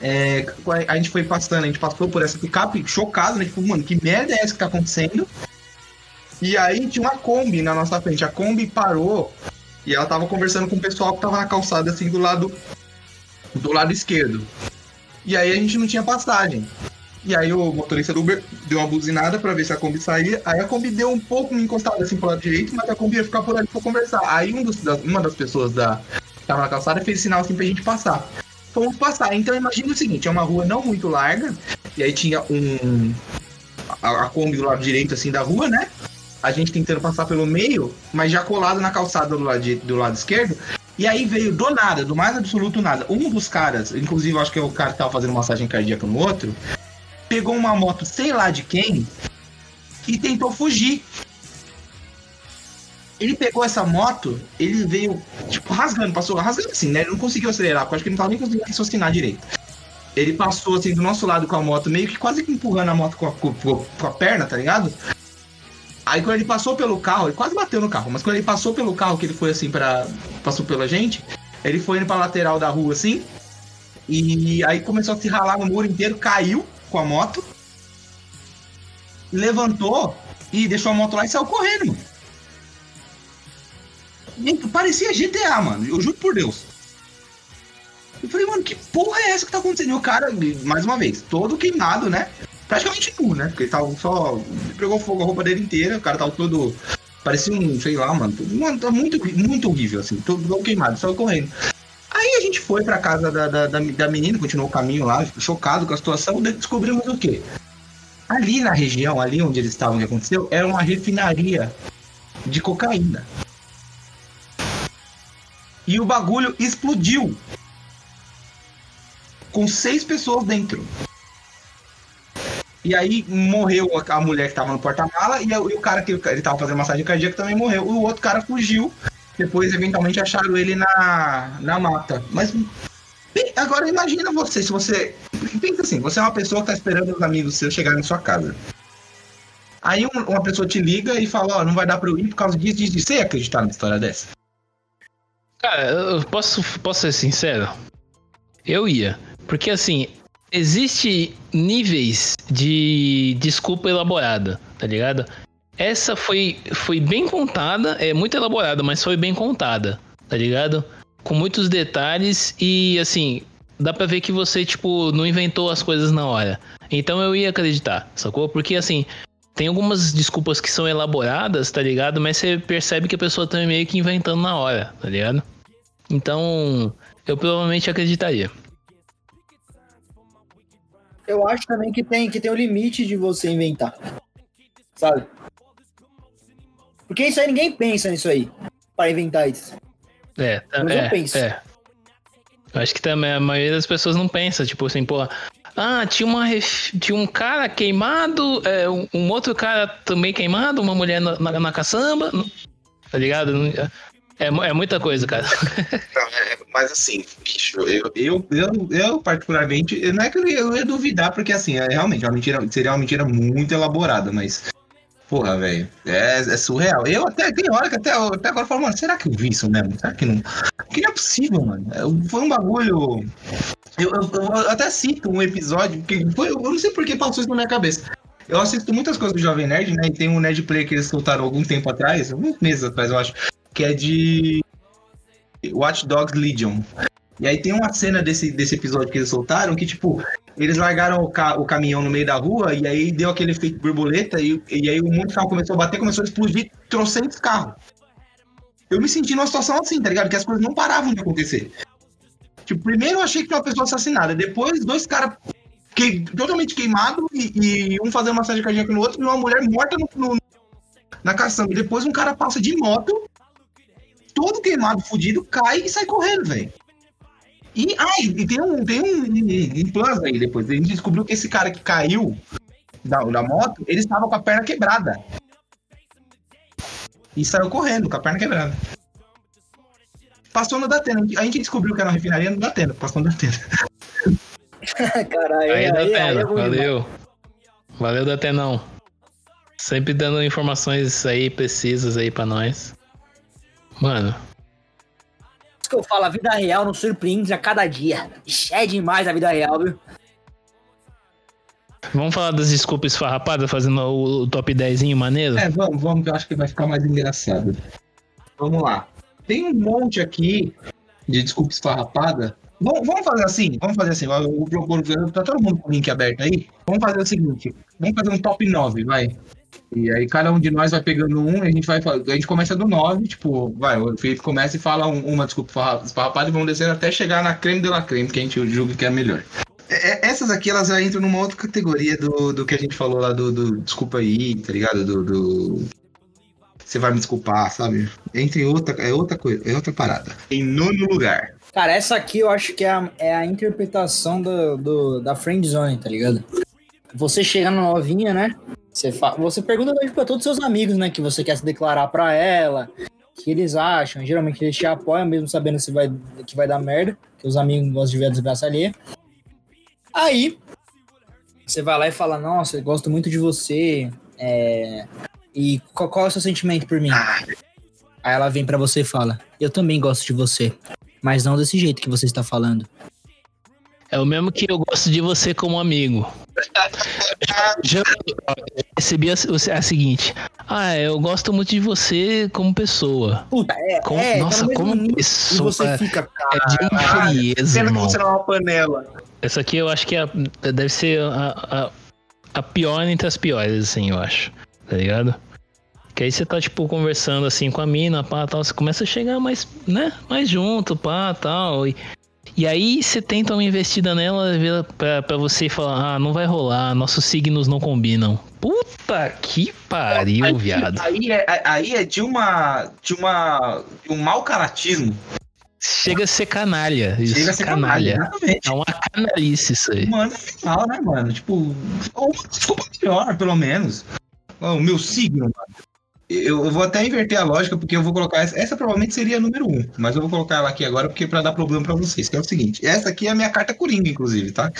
é, a gente foi passando, a gente passou por essa picape chocado, né? Tipo, mano, que merda é essa que tá acontecendo? E aí tinha uma Kombi na nossa frente. A Kombi parou e ela tava conversando com o pessoal que tava na calçada, assim, do lado do lado esquerdo. E aí a gente não tinha passagem. E aí o motorista do Uber deu uma buzinada pra ver se a Kombi saía. Aí a Kombi deu um pouco encostada assim pro lado direito, mas a Kombi ia ficar por ali pra conversar. Aí um dos, da- uma das pessoas da, tava na calçada fez sinal assim pra gente passar. Fomos passar. Então imagina o seguinte, é uma rua não muito larga. E aí tinha um... A, a Kombi do lado direito assim da rua, né? A gente tentando passar pelo meio, mas já colado na calçada do lado, de- do lado esquerdo. E aí veio do nada, do mais absoluto nada. Um dos caras, inclusive acho que é o cara que tava fazendo massagem cardíaca no outro, pegou uma moto, sei lá de quem, e tentou fugir. Ele pegou essa moto, ele veio, tipo, rasgando, passou rasgando assim, né? Ele não conseguiu acelerar, porque acho que ele não tava nem conseguindo raciocinar direito. Ele passou assim do nosso lado com a moto, meio que quase que empurrando a moto com a, com a perna, tá ligado? Aí quando ele passou pelo carro, ele quase bateu no carro, mas quando ele passou pelo carro, que ele foi assim para passou pela gente, ele foi indo pra lateral da rua assim, e aí começou a se ralar no muro inteiro, caiu com a moto, levantou e deixou a moto lá e saiu correndo, mano. Parecia GTA, mano. Eu juro por Deus. Eu falei, mano, que porra é essa que tá acontecendo? E o cara, mais uma vez, todo queimado, né? Praticamente nu, né? Porque ele tava só. Pegou fogo a roupa dele inteira, o cara tava todo. Parecia um, sei lá, mano. Mano, tá muito, muito horrível, assim. Todo, queimado, saiu correndo. Aí a gente foi pra casa da, da, da, da menina, continuou o caminho lá, chocado com a situação, descobrimos o quê? Ali na região, ali onde eles estavam, onde aconteceu, era uma refinaria de cocaína. E o bagulho explodiu. Com seis pessoas dentro. E aí morreu a mulher que tava no porta-mala e, o- cara que ele tava fazendo massagem cardíaca também morreu. O outro cara fugiu. Depois, eventualmente, acharam ele na, na mata. Mas agora imagina você, se você. Pensa assim, você é uma pessoa que tá esperando os amigos seus chegarem na sua casa. Aí um- uma pessoa te liga e fala, ó, não vai dar pra eu ir por causa disso, disso, disso. Você ia acreditar numa história dessa? Cara, eu posso, posso ser sincero? Eu ia. Porque assim, existe níveis de desculpa elaborada, tá ligado? Essa foi, foi bem contada, é muito elaborada, mas foi bem contada, tá ligado? Com muitos detalhes e assim, dá pra ver que você, tipo, não inventou as coisas na hora. Então eu ia acreditar, sacou? Porque assim, tem algumas desculpas que são elaboradas, tá ligado? Mas você percebe que a pessoa tá meio que inventando na hora, tá ligado? Então, eu provavelmente acreditaria. Eu acho também que tem, que tem o limite de você inventar. Sabe? Porque isso aí ninguém pensa nisso aí. Pra inventar isso. É, Mas eu é, penso. é. Eu acho que também a maioria das pessoas não pensa, tipo assim, pô, ah, tinha, uma tinha um cara queimado, é, um, um outro cara também queimado, uma mulher na, na, na caçamba, tá ligado? É, é muita coisa, cara. É, mas assim, bicho, eu, eu, eu, eu particularmente, não é que eu ia, eu ia duvidar, porque assim, é, realmente, é uma mentira, seria uma mentira muito elaborada, mas Porra, velho. É, é surreal. Eu até tem hora que até, até agora eu falo, mano, será que eu vi isso mesmo? Será que não? Porque não é possível, mano. É, Foi um bagulho. Eu, eu- eu até cito um episódio, que foi, eu não sei por que passou isso na minha cabeça. Eu assisto muitas coisas do Jovem Nerd, né? E tem um Nerd Play que eles soltaram algum tempo atrás, alguns meses atrás, eu acho, que é de Watch Dogs Legion. E aí tem uma cena desse, desse episódio que eles soltaram que, tipo, eles largaram o, ca- o caminhão no meio da rua e aí deu aquele efeito borboleta e, e aí um monte de carro começou a bater, começou a explodir trocentos carros. Eu me senti numa situação assim, tá ligado? Que as coisas não paravam de acontecer. Tipo, primeiro eu achei que tinha uma pessoa assassinada, depois dois caras que, totalmente queimados e, e um fazendo massagem cardíaca no outro e uma mulher morta no, no- na caçamba. E depois um cara passa de moto, todo queimado, fudido, cai e sai correndo, velho. E, ah, e tem um, tem um, um, um plus aí depois. A gente descobriu que esse cara que caiu da, da moto, ele estava com a perna quebrada. E saiu correndo com a perna quebrada. Passou no Datena. A gente descobriu que era uma refinaria no Datena. Passou no Datena. Caralho, Aí, da é pena, bom demais. valeu. Valeu, Datenão. Sempre dando informações aí precisas aí pra nós. Mano, Isso que eu falo, a vida real nos surpreende a cada dia. Ixi, É demais a vida real, viu? vamos falar das desculpas farrapadas fazendo o, top 10 maneiro? É, vamos, vamos, que eu acho que vai ficar mais engraçado. Vamos lá. Tem um monte aqui de desculpa esfarrapada. Vamos, vamos fazer assim, vamos fazer assim. Eu vou propor, tá todo mundo com o link aberto aí? Vamos fazer o seguinte, vamos fazer um top 9, vai. E aí cada um de nós vai pegando um e a gente vai a gente começa do 9, tipo, vai, o Felipe começa e fala um- uma desculpa esfarra- esfarrapada e vamos descendo até chegar na creme de la creme, que a gente julga que é a melhor. É- Essas aqui, elas já entram numa outra categoria do, do que a gente falou lá do, do desculpa aí, tá ligado? Do, do- você vai me desculpar, sabe? Entra em outra, é outra coisa, é outra parada. Em nono lugar. Cara, essa aqui eu acho que é a, é a interpretação do, do- da friend zone, tá ligado? Você chegando novinha, né? Você, fa... você pergunta pra todos os seus amigos, né? Que você quer se declarar pra ela, o que eles acham. Geralmente eles te apoiam, mesmo sabendo se vai, que vai dar merda, que os amigos gostam de ver a desgraça alheia. Aí, você vai lá e fala, nossa, eu gosto muito de você. é, E qual, qual é o seu sentimento por mim? Aí ela vem pra você e fala, eu também gosto de você. Mas não desse jeito que você está falando. É o mesmo que eu gosto de você como amigo. Já, recebi a, a seguinte. Ah, eu gosto muito de você como pessoa. Puta, é. Como- é, nossa, como pessoa. E você fica, É de uma frieza, Sendo que você não é uma panela. Essa aqui eu acho que é deve ser a, a, a pior entre as piores, assim, eu acho. Tá ligado? Que aí você tá, tipo, conversando assim com a mina, pá, tal, você começa a chegar mais, né, mais junto, pá, tal. E, e aí você tenta uma investida nela pra, pra você falar, ah, não vai rolar, nossos signos não combinam. Puta que pariu, Aí- viado. Aí é, aí é de uma. de uma. de um mau caratismo. Chega a ser canalha. Isso, Chega a ser canalha. canalha. É uma canalice isso aí. Mano, final, né, mano? Tipo, ou uma desculpa pior, pelo menos. O meu signo, mano. Eu, eu vou até inverter a lógica, porque eu vou colocar. Essa, essa provavelmente seria a número um, mas eu vou colocar ela aqui agora, porque pra dar problema pra vocês, que é o seguinte: essa aqui é a minha carta coringa, inclusive, tá?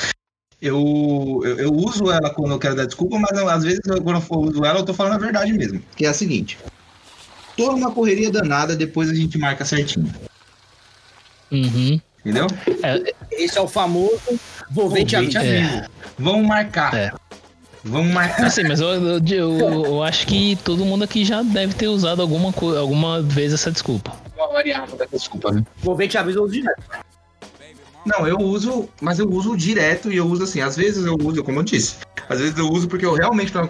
Eu, eu, eu uso ela quando eu quero dar desculpa, mas às vezes eu, quando eu for- uso ela, eu tô falando a verdade mesmo. Que é a seguinte: tô numa correria danada, depois a gente marca certinho. Uhum. Entendeu? Esse é o famoso vou ver te aviso. Vamos marcar. É. Vamos marcar. Assim, mas eu, eu, eu- eu acho que todo mundo aqui já deve ter usado alguma, alguma vez essa desculpa. uma variável da desculpa, né? Vou ver te aviso direto. Não, eu uso, mas eu uso direto e eu uso assim. Às vezes eu uso, como eu disse, às vezes eu uso porque eu realmente, eu-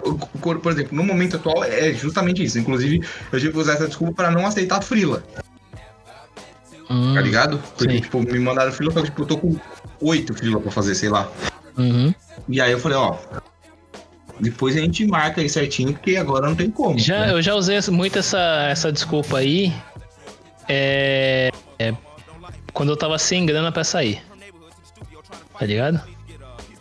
por exemplo, no momento atual é justamente isso. Inclusive, eu tive que usar essa desculpa para não aceitar frila, Hum, tá ligado? Porque, sim. tipo, me mandaram frila, só que tipo, eu tô com oito frila pra fazer, sei lá. uhum. E aí eu falei, ó. Depois a gente marca aí certinho, porque agora não tem como. Já, né? eu já usei muito essa, essa desculpa aí. É, é, quando eu tava sem grana pra sair. Tá ligado?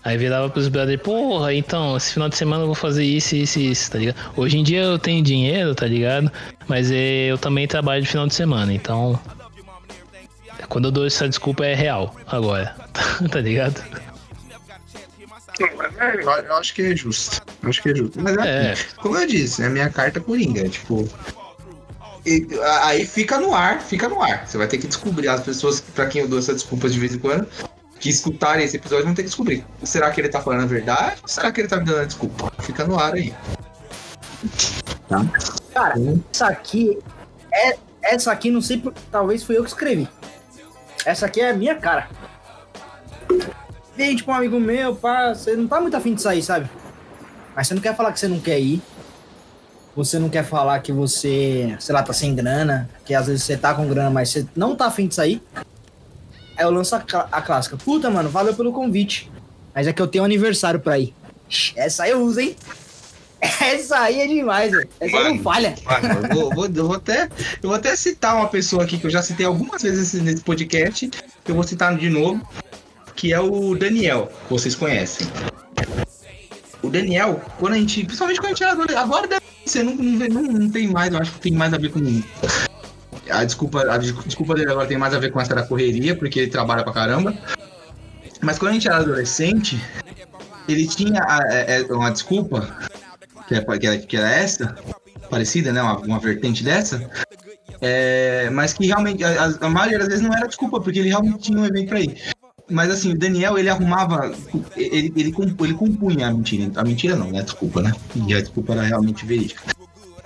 Aí virava pros brothers, porra, então, esse final de semana eu vou fazer isso, isso e isso, tá ligado? Hoje em dia eu tenho dinheiro, tá ligado? Mas é, eu também trabalho de final de semana, então. Quando eu dou essa desculpa é real, agora. tá ligado? Eu, eu acho que é justo. Eu acho que é justo. Mas É. assim, como eu disse, é a minha carta coringa. Tipo. e- aí fica no ar, fica no ar. Você vai ter que descobrir. As pessoas pra quem eu dou essa desculpa de vez em quando, que escutarem esse episódio, vão ter que descobrir. Será que ele tá falando a verdade? Ou será que ele tá me dando a desculpa? Fica no ar aí. Cara, essa aqui. É, essa aqui, não sei, talvez foi eu que escrevi. Essa aqui é a minha cara. Vem, tipo, um amigo meu, pá, você não tá muito afim de sair, sabe? Mas você não quer falar que você não quer ir. Você não quer falar que você, sei lá, tá sem grana. Que às vezes você tá com grana, mas você não tá afim de sair. Aí eu lanço a, a clássica. Puta, mano, valeu pelo convite. Mas é que eu tenho um aniversário pra ir. Essa aí eu uso, hein? Essa aí é demais, velho. Essa aí não Mano. falha. Mano, eu vou, vou- eu vou até, eu vou até citar uma pessoa aqui que eu já citei algumas vezes nesse- nesse podcast, que eu vou citar de novo, que é o Daniel, que vocês conhecem. O Daniel, quando a gente, principalmente quando a gente era adolescente, agora ser, não, não, não, tem mais, eu acho que tem mais a ver com. A desculpa, a des- desculpa dele agora tem mais a ver com essa da correria, porque ele trabalha pra caramba. Mas quando a gente era adolescente, ele tinha a- é- é uma desculpa, que era, que era, que era essa, parecida, né? Uma, uma vertente dessa. É, mas que realmente, a, a- a maioria das vezes não era desculpa, porque ele realmente tinha um evento pra ir. Mas assim, o Daniel, ele arrumava. Ele, ele, ele compunha a mentira. A mentira não, né? Desculpa, né? E a desculpa era realmente verídica.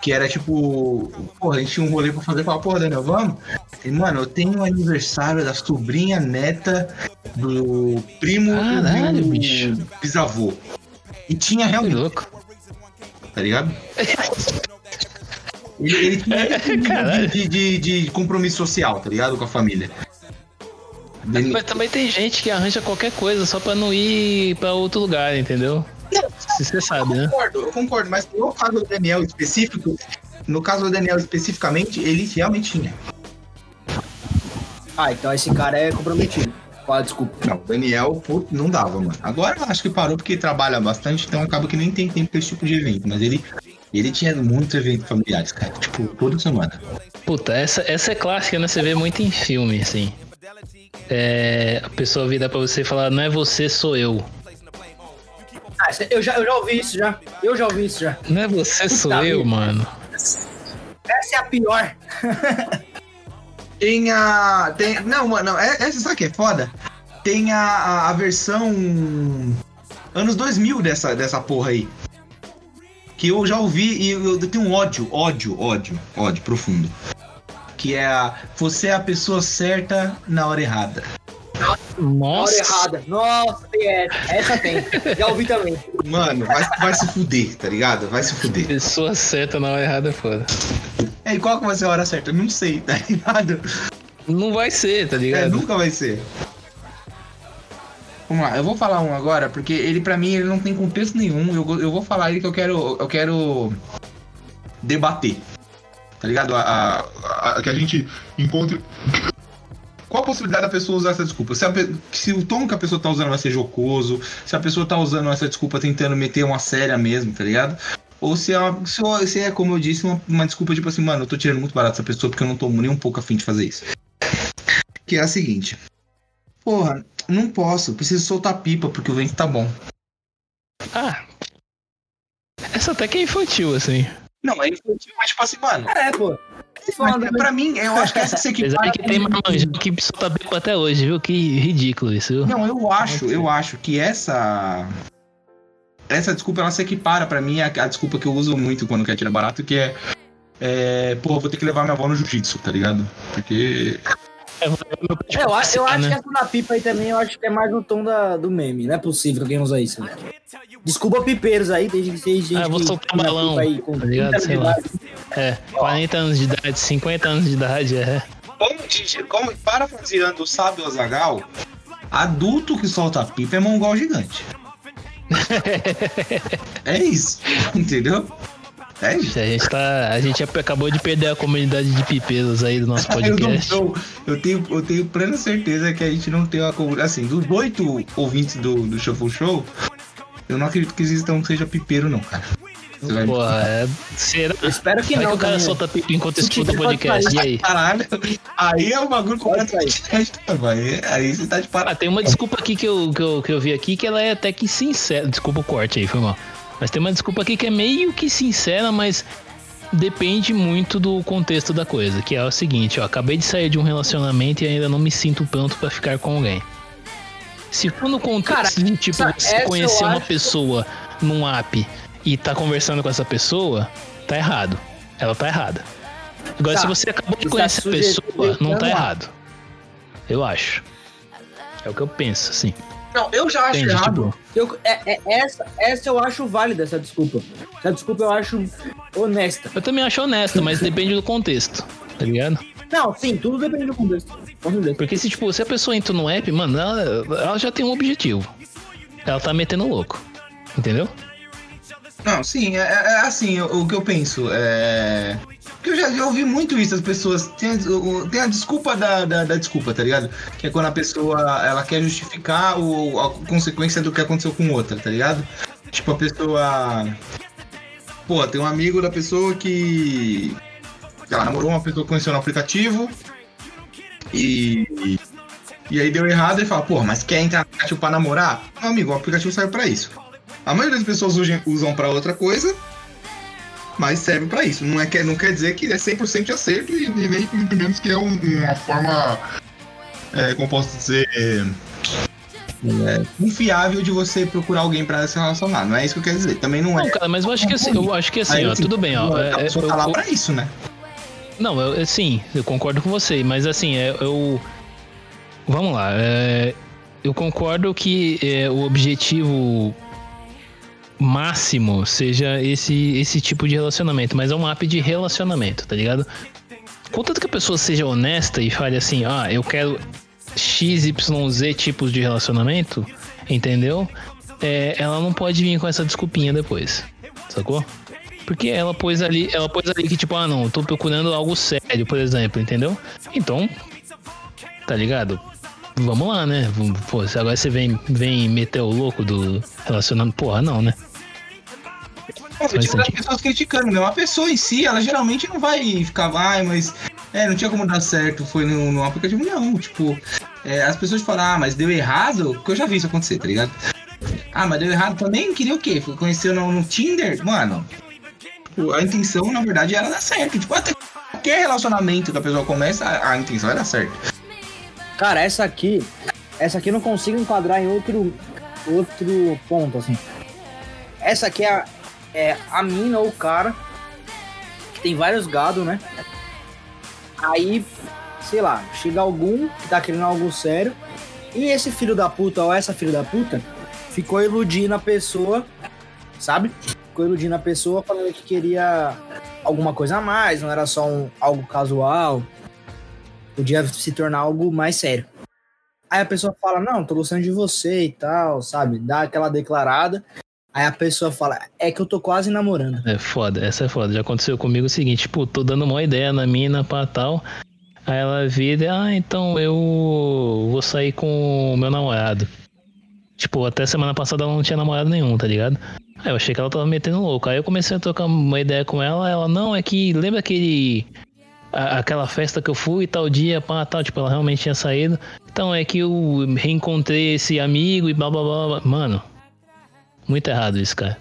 Que era tipo, porra, a gente tinha um rolê pra fazer com a porra, Daniel, vamos? E, mano, eu tenho o aniversário da sobrinha neta do primo Caralho, do bicho. bisavô. E tinha Que realmente louco. tá ligado? Ele, ele tinha Caralho. de, de, de compromisso social, tá ligado? Com a família. Ele- Mas também tem gente que arranja qualquer coisa só pra não ir pra outro lugar, entendeu? Se você sabe, Eu né? concordo, eu concordo, mas no caso do Daniel específico, no caso do Daniel especificamente, ele realmente tinha. Ah, então esse cara é comprometido. Qual a desculpa? Não, o Daniel, pô, não dava, mano. Agora eu acho que parou porque trabalha bastante, então acaba que nem tem tempo pra esse tipo de evento. Mas ele, ele tinha muitos eventos familiares, cara. Tipo, toda semana. Puta, essa, essa é clássica, né? Você vê muito em filme, assim. É, a pessoa vira pra você e falar, não é você, sou eu. Ah, eu já, eu já ouvi isso já. Eu já ouvi isso já. Não é você, sou eu, vida. mano. Essa é a pior. Tem a. Tem, não, mano, não, é, essa sabe o que é foda? Tem a, a, a versão. Anos 2000 dessa, dessa porra aí. Que eu já ouvi e eu, eu tenho um ódio, ódio, ódio, ódio profundo. Que é a. Você é a pessoa certa na hora errada. Na hora Nossa. errada. Nossa, tem essa. Essa tem. Já ouvi também. Mano, vai, vai se fuder, tá ligado? Vai se fuder. Pessoa certa na hora errada é foda. É, e qual que vai ser a hora certa? Eu não sei, tá ligado? Não vai ser, tá É, ligado? nunca vai ser. Vamos lá, eu vou falar um agora, porque ele pra mim ele não tem contexto nenhum. Eu, eu vou falar ele que eu quero. Eu quero debater. Tá ligado? A, a- a- que a gente encontre. Qual a possibilidade da pessoa usar essa desculpa? Se, se o tom que a pessoa tá usando vai ser jocoso, se a pessoa tá usando essa desculpa tentando meter uma séria mesmo, tá ligado? Ou se é, uma- é- se é, como eu disse, uma, uma desculpa tipo assim, mano, eu tô tirando muito barato essa pessoa porque eu não tô nem um pouco afim de fazer isso. Que é a seguinte. Porra, não posso, preciso soltar pipa porque o vento tá bom. Ah. Essa até que é infantil, assim. Não, é infantil, mas tipo assim, mano. É, pô. Mas, pra mim, eu acho que essa se Apesar equipara de que tem marmanjão que solta bico até hoje, viu? Que ridículo isso, viu? Não, eu acho, eu acho que essa. Essa desculpa ela se equipara pra mim à à desculpa que eu uso muito quando quero tirar barato, que é. É, pô, vou ter que levar minha avó no jiu-jitsu, tá ligado? Porque. É, É, eu, acho- eu acho que essa da pipa aí também, eu acho que é mais no tom da, do meme. Não é possível que alguém usa isso. né? Desculpa pipeiros aí, tem gente, tem gente Ah, eu vou que soltar balão, aí com tá ligado? 30 Sei lá. É, 40 anos de idade, 50 anos de idade, é. Como, como parafraseando o sábio Azagal, adulto que solta pipa é mongol gigante. é isso, entendeu? É isso. A gente tá. A gente acabou de perder a comunidade de pipeiros aí do nosso Eu, não podcast. eu tenho, eu tenho plena certeza que a gente não tem uma comunidade. Assim, dos oito ouvintes do, do Shuffle Show, eu não acredito que exista um que seja pipeiro, não, cara. Porra, é. Será? Eu espero que Vai não. que o cara também. solta pipa enquanto escuta o podcast. E aí? Caralho, aí é um bagulho completamente aí, aí você tá de Ah, parada. tem uma desculpa aqui que eu, que, eu, que eu vi aqui que ela é até que sincera. Desculpa o corte aí, foi mal. Mas tem uma desculpa aqui que é meio que sincera, mas depende muito do contexto da coisa. Que é o seguinte, ó. Acabei de sair de um relacionamento e ainda não me sinto pronto pra ficar com alguém. Se for no contexto Cara, de tipo, você conhecer uma acho- pessoa num app e tá conversando com essa pessoa, tá errado. Ela tá errada. Agora, Tá. se você acabou de Você conhecer a tá pessoa, não tá errado. Eu acho. É o que eu penso, assim. Não, eu já acho Entende? errado. Tipo, Eu- é- é- essa, essa eu acho válida, essa desculpa. Essa desculpa eu acho honesta. eu também acho honesta, mas depende do contexto, tá ligado? Não, sim, tudo depende do contexto. Porque se, tipo, se a pessoa entra no app, mano, ela, ela já tem um objetivo. Ela tá metendo louco. Entendeu? Não, sim, é, é assim, o, o que eu penso. É. Porque eu já, já ouvi muito isso, as pessoas. Tem, a- tem a desculpa da, da, da desculpa, tá ligado? Que é quando a pessoa ela quer justificar o, a consequência do que aconteceu com outra, tá ligado? Tipo, a pessoa. Pô, tem um amigo da pessoa que. Ela namorou uma pessoa que conheceu no aplicativo. E. E aí deu errado e fala, pô, mas quer entrar no aplicativo pra namorar? Meu amigo, o aplicativo serve pra isso. A maioria das pessoas usam, usam para outra coisa, mas serve pra isso. Não, é, não quer dizer que é 100% de acerto e, nem menos que é um- uma forma, é, como posso dizer, é, confiável de você procurar alguém pra se relacionar. Não é isso que eu quero dizer. Também não é. Não, cara, mas eu acho que assim, eu acho que assim, Aí, ó, tudo bem, ó. A é- é- pessoa eu- tá lá eu- pra isso, né? Não, eu, eu- sim, eu concordo com você, mas assim, é, eu. Vamos lá, é, eu concordo que é, o objetivo máximo seja esse, esse tipo de relacionamento, mas é um app de relacionamento, tá ligado? Contanto que a pessoa seja honesta e fale assim, ah, eu quero XYZ tipos de relacionamento, entendeu? É, ela não pode vir com essa desculpinha depois, sacou? Porque ela pôs ali, ela pôs ali que tipo, ah não, tô procurando algo sério, por exemplo, entendeu? Então, tá ligado? Vamos lá, né? Pô, agora você vem, vem meter o louco do relacionamento, porra, não, né? É, Faz tipo, as pessoas criticando, né? Uma pessoa em si, ela geralmente não vai ficar, ai, mas é, não tinha como dar certo, foi no, no aplicativo. Não, tipo, é, as pessoas falam, ah, mas deu errado, porque eu já vi isso acontecer, tá ligado? Ah, mas deu errado também? Queria o quê? Foi conhecer no, no Tinder? Mano, tipo, a intenção, na verdade, era dar certo. Tipo, até qualquer relacionamento que a pessoa começa, a, a intenção é dar certo. Cara, essa aqui. Essa aqui eu não consigo enquadrar em outro, outro ponto, assim. Essa aqui é a, é a mina ou o cara que tem vários gados, né? Aí, sei lá, chega algum que tá querendo algo sério. E esse filho da puta ou essa filho da puta ficou iludindo a pessoa, sabe? Ficou iludindo a pessoa falando que queria alguma coisa a mais, não era só um, algo casual podia se tornar algo mais sério. Aí a pessoa fala, não, tô gostando de você e tal, sabe? Dá aquela declarada. Aí a pessoa fala, é que eu tô quase namorando. É foda, essa é foda. Já aconteceu comigo o seguinte, tipo, tô dando uma ideia na mina pra tal. Aí ela vira, ah, então eu vou sair com o meu namorado. Tipo, até semana passada ela não tinha namorado nenhum, tá ligado? Aí eu achei que ela tava metendo louco. Aí eu comecei a trocar uma ideia com ela, ela, não, é que lembra aquele. A- aquela festa que eu fui tal dia, pá, tal, tipo, ela realmente tinha saído. Então é que eu reencontrei esse amigo e blá blá blá. blá. Mano, muito errado isso, cara.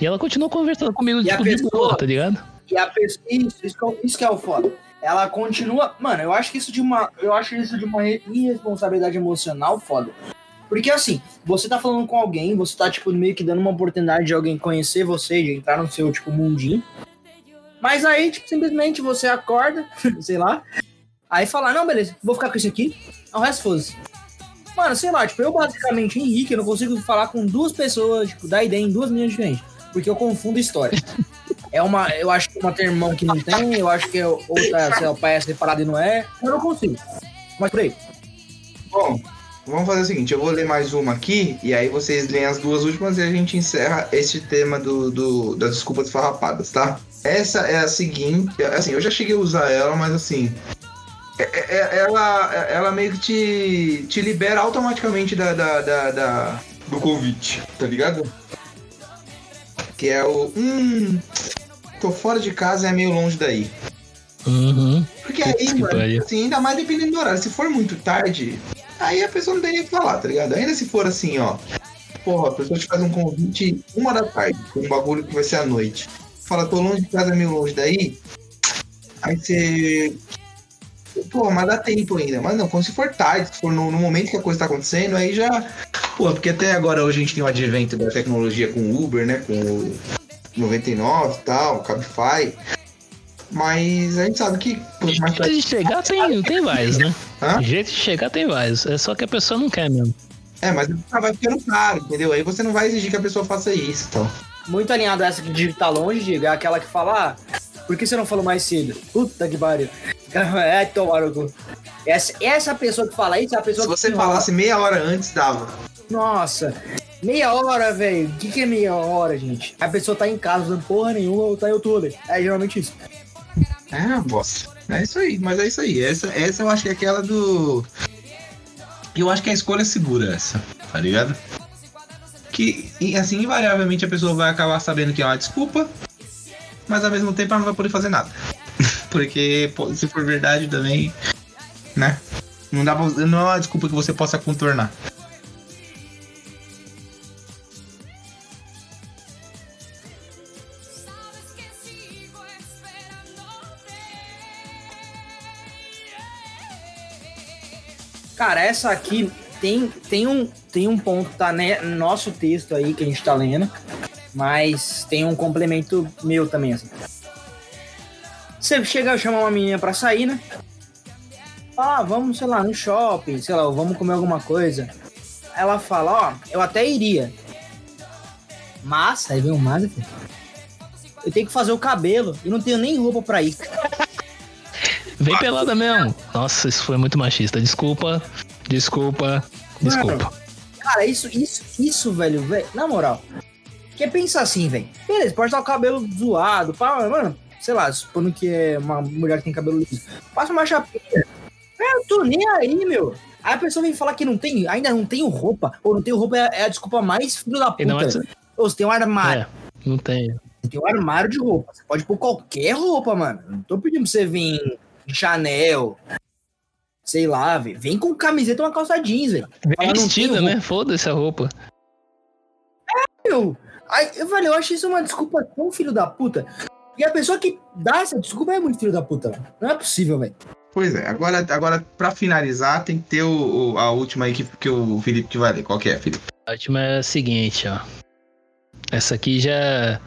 E ela continuou conversando comigo, tipo, de pessoa- boa, tá ligado? E a pessoa. Isso, isso que, é, o- isso que é o foda. Ela continua. Mano, eu acho que isso de uma. Eu acho isso de uma re- irresponsabilidade emocional foda. Porque assim, você tá falando com alguém, você tá, tipo, meio que dando uma oportunidade de alguém conhecer você, de entrar no seu, tipo, mundinho. Mas aí, tipo, simplesmente você acorda, sei lá, aí fala, não, beleza, vou ficar com esse aqui, o resto foda-se. Mano, sei lá, tipo, eu basicamente, Henrique, eu não consigo falar com duas pessoas, tipo, dar ideia em duas meninas diferentes. Porque eu confundo história. É uma, eu acho que uma tem irmão que não tem, eu acho que é outra, sei lá, o pai é separado e não é. Eu não consigo. Mas por aí. Bom, vamos fazer o seguinte, eu vou ler mais uma aqui, e aí vocês leem as duas últimas e a gente encerra esse tema do, do, das desculpas farrapadas, tá? Essa é a seguinte, assim, eu já cheguei a usar ela, mas assim, é- é- ela, ela meio que te, te libera automaticamente da, da, da, da- do convite, tá ligado? Que é o. Hum. Tô fora de casa é meio longe daí. Uhum. Porque aí, mano, assim, ainda mais dependendo do horário. Se for muito tarde, aí a pessoa não tem nem o que falar, tá ligado? Ainda se for assim, ó. Porra, a pessoa te faz um convite uma da tarde, com um bagulho que vai ser à noite. Fala, tô longe de casa, meio longe daí. Aí você. Pô, mas dá tempo ainda. Mas não, quando se for tarde, se for no, no momento que a coisa tá acontecendo, aí já. Pô, porque até agora hoje a gente tem o advento da tecnologia com o Uber, né? Com o 99 e tal, Cabify. Mas a gente sabe que quanto mais Jeito de chegar tem, tem vários, né? Hã? Jeito de chegar tem vários. É só que a pessoa não quer mesmo. É, mas vai ficando caro, entendeu? Aí você não vai exigir que a pessoa faça isso, então. Muito alinhado essa que de tá longe, diga, é aquela que fala, ah, por que você não falou mais cedo? Puta que pariu. É, tomar no cu. Essa, essa pessoa que fala isso é a pessoa Se que você enrola. falasse meia hora antes, dava. Nossa, meia hora, velho. O que, que é meia hora, gente? A pessoa tá em casa, não porra nenhuma, ou tá em YouTube. É geralmente isso. É, bosta. É isso aí, mas é isso aí. Essa, essa eu acho que é aquela do. Eu acho que é a escolha segura essa, tá ligado? Que, assim, invariavelmente a pessoa vai acabar sabendo que é uma desculpa, mas ao mesmo tempo ela não vai poder fazer nada. Porque, se for verdade também, né? Não, dá pra, não é uma desculpa que você possa contornar. Cara, essa aqui tem, tem, um, tem um ponto, tá né, no nosso texto aí que a gente tá lendo, mas tem um complemento meu também, assim. Você chega a chamar uma menina pra sair, né? Ah, vamos, sei lá, no shopping, sei lá, vamos comer alguma coisa. Ela fala, ó, eu até iria. Mas, aí vem um mas, filho. Eu tenho que fazer o cabelo e não tenho nem roupa pra ir. Vem pelada mesmo. Nossa, isso foi muito machista. Desculpa, desculpa, desculpa. Cara, isso, isso, isso, velho, velho, na moral. Quer pensar assim, velho. Beleza, pode estar o cabelo zoado, pá, mano, sei lá, supondo que é uma mulher que tem cabelo liso. Passa uma chapinha. É, eu tô nem aí, meu. Aí a pessoa vem falar que não tem, ainda não tenho roupa. Ou não tenho roupa é, é a desculpa mais filho da puta. Não é-. Ou você tem um armário. É, não tem. Você tem um armário de roupa. Você pode pôr qualquer roupa, mano. Não tô pedindo pra você vir Chanel. Sei lá, velho. Vem com camiseta e uma calça jeans, velho. Vestida, tem né? Foda-se a roupa. Meu, aí, eu, velho, eu acho isso uma desculpa tão filho da puta. E a pessoa que dá essa desculpa é muito filho da puta. velho. Não é possível, velho. Pois é, agora, agora pra finalizar, tem que ter o, o- a última aí que, que o Felipe que vai ler. Qual que é, Felipe? A última é a seguinte, ó. Essa aqui já.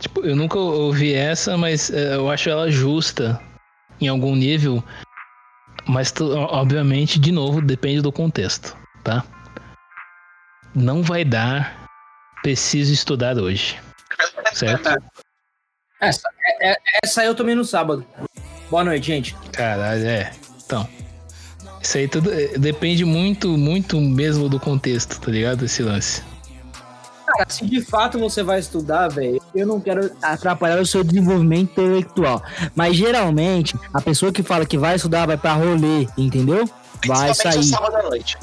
Tipo, eu nunca ouvi essa, mas é, eu acho ela justa em algum nível. Mas, tu- obviamente, de novo, depende do contexto, tá? Não vai dar. Preciso estudar hoje. Certo? Essa, é- é- essa eu tomei no sábado. Boa noite, gente. Caralho, é. Então. Isso aí tudo é, depende muito, muito mesmo do contexto, tá ligado? Esse lance. Cara, se de fato você vai estudar, velho, eu não quero atrapalhar o seu desenvolvimento intelectual. Mas geralmente, a pessoa que fala que vai estudar vai pra rolê, entendeu? Vai sair. sábado à noite.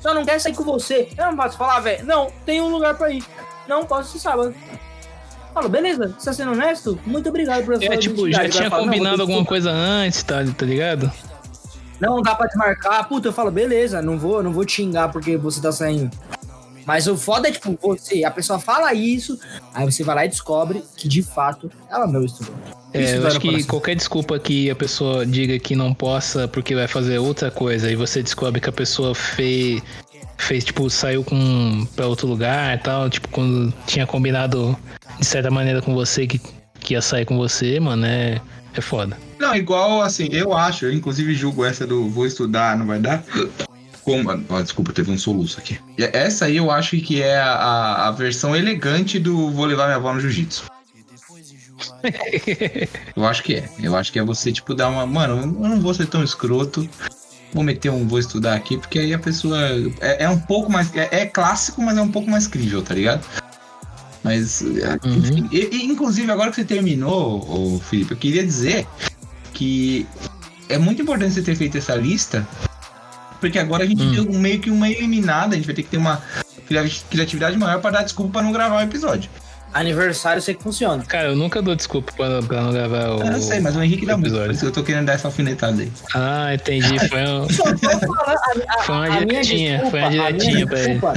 Só não quer sair com você. Eu não posso falar, velho. Não, tem um lugar pra ir. Não posso esse sábado. Falo, beleza, você tá sendo honesto? Muito obrigado por É, tipo, já tinha combinado alguma coisa antes, tá, tá ligado? Não dá pra desmarcar. Puta, eu falo, beleza, não vou, não vou te xingar porque você tá saindo. Mas o foda é, tipo, você, a pessoa fala isso, aí você vai lá e descobre que de fato ela não estudou. É, Isso eu acho que coração. qualquer desculpa que a pessoa diga que não possa porque vai fazer outra coisa e você descobre que a pessoa fez, fez tipo, saiu com pra outro lugar e tal, tipo, quando tinha combinado de certa maneira com você que, que ia sair com você, mano, é, é foda. Não, igual assim, eu acho, eu inclusive julgo essa do vou estudar, não vai dar. Como, ah, desculpa, teve um soluço aqui. Essa aí eu acho que é a, a- versão elegante do vou levar minha avó no jiu-jitsu. Eu acho que é. Eu acho que é você, tipo, dar uma. Mano, eu não vou ser tão escroto. Vou meter um vou estudar aqui, porque aí a pessoa. É, é um pouco mais. É, é clássico, mas é um pouco mais crível, tá ligado? Mas. é, Uhum. E, e, inclusive, agora que você terminou, ô, Felipe, eu queria dizer que é muito importante você ter feito essa lista. Porque agora a gente Hum. deu meio que uma eliminada, a gente vai ter que ter uma. cria- criatividade maior pra dar desculpa pra não gravar o episódio. Aniversário eu sei que funciona. Cara, eu nunca dou desculpa pra, pra não gravar o. Ah, eu sei, mas o Henrique dá muito. Por episódio. isso que eu tô querendo dar essa alfinetada aí. Ah, entendi. Foi um. A, a- Foi uma a minha direitinha, desculpa- foi uma a minha direitinha pra ele. desculpa-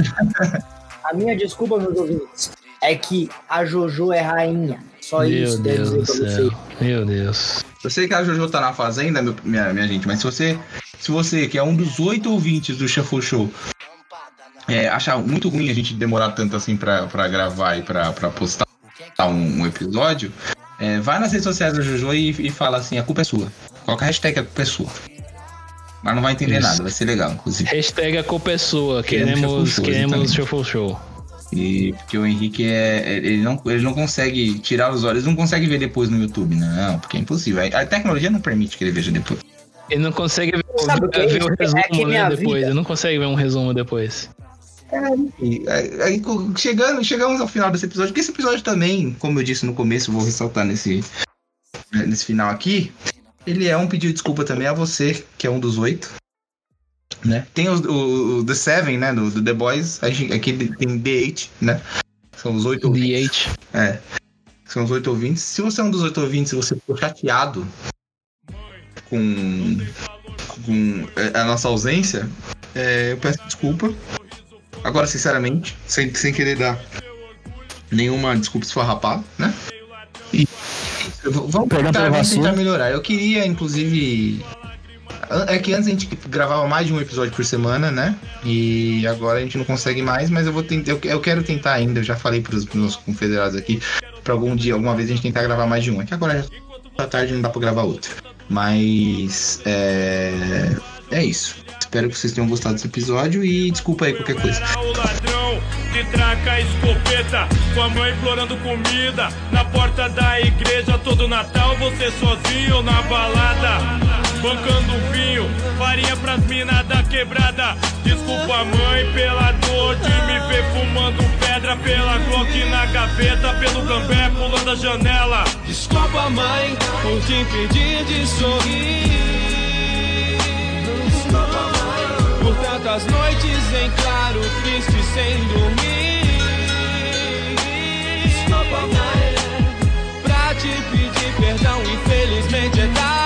A minha desculpa, meus ouvintes, é que a Jojo é rainha. Só Meu isso deve Deus dizer pra céu. vocês. Meu Deus. Eu sei que a Jojo tá na fazenda, meu- minha, minha gente, mas se você, se você, que é um dos oito ouvintes do Shuffle Show, é, achar muito ruim a gente demorar tanto assim pra, pra gravar e pra, pra postar um, um episódio, é, vai nas redes sociais da Jojo e, e fala assim, a culpa é sua. Coloca a hashtag a culpa é sua. Mas não vai entender Isso. nada, vai ser legal, inclusive. Hashtag a culpa é sua. Queremos Queremos, Shuffle Show, queremos. Shuffle Show. E porque o Henrique é. Ele não, ele não consegue tirar os olhos, não consegue ver depois no YouTube, não, porque é impossível. A tecnologia não permite que ele veja depois. Ele não consegue ver, o que é ver o É resumo né, minha depois. Ele não consegue ver um resumo depois. E aí, aí, co- chegando, chegamos ao final desse episódio, porque esse episódio também, como eu disse no começo, vou ressaltar nesse, nesse final aqui, ele é um pedido de desculpa também a você, que é um dos oito. Né? Tem os- o, o The Seven, né? Do, do The Boys, gente- aqui tem The Eight, né? São os oito ouvintes. DH. É. São os oito ouvintes. Se você é um dos oito ouvintes e você ficou chateado com, com é, a nossa ausência, é, eu peço desculpa. Agora, sinceramente, sem, sem querer dar nenhuma desculpa esfarrapada, né? E vamos tentar, vamos tentar melhorar. Eu queria, inclusive. É que antes a gente gravava mais de um episódio por semana, né? E agora a gente não consegue mais, mas eu vou tentar. Eu, eu quero tentar ainda, eu já falei pros meus confederados aqui, pra algum dia, alguma vez a gente tentar gravar mais de um. É que agora já tá tarde não dá pra gravar outro. Mas é. É isso. Espero que vocês tenham gostado desse episódio e desculpa aí qualquer coisa. Que traca a escopeta, mãe implorando comida. Na porta da igreja, todo Natal, você sozinho na balada. Bancando vinho, farinha pras minas da quebrada. Desculpa, mãe, pela dor de me ver fumando pedra. Pela Glock na gaveta, pelo gambé pulando a janela. Desculpa, mãe, por te impedir de sorrir. Por tantas noites em claro, triste sem dormir. Desculpa, mãe, pra te pedir perdão, infelizmente é tarde.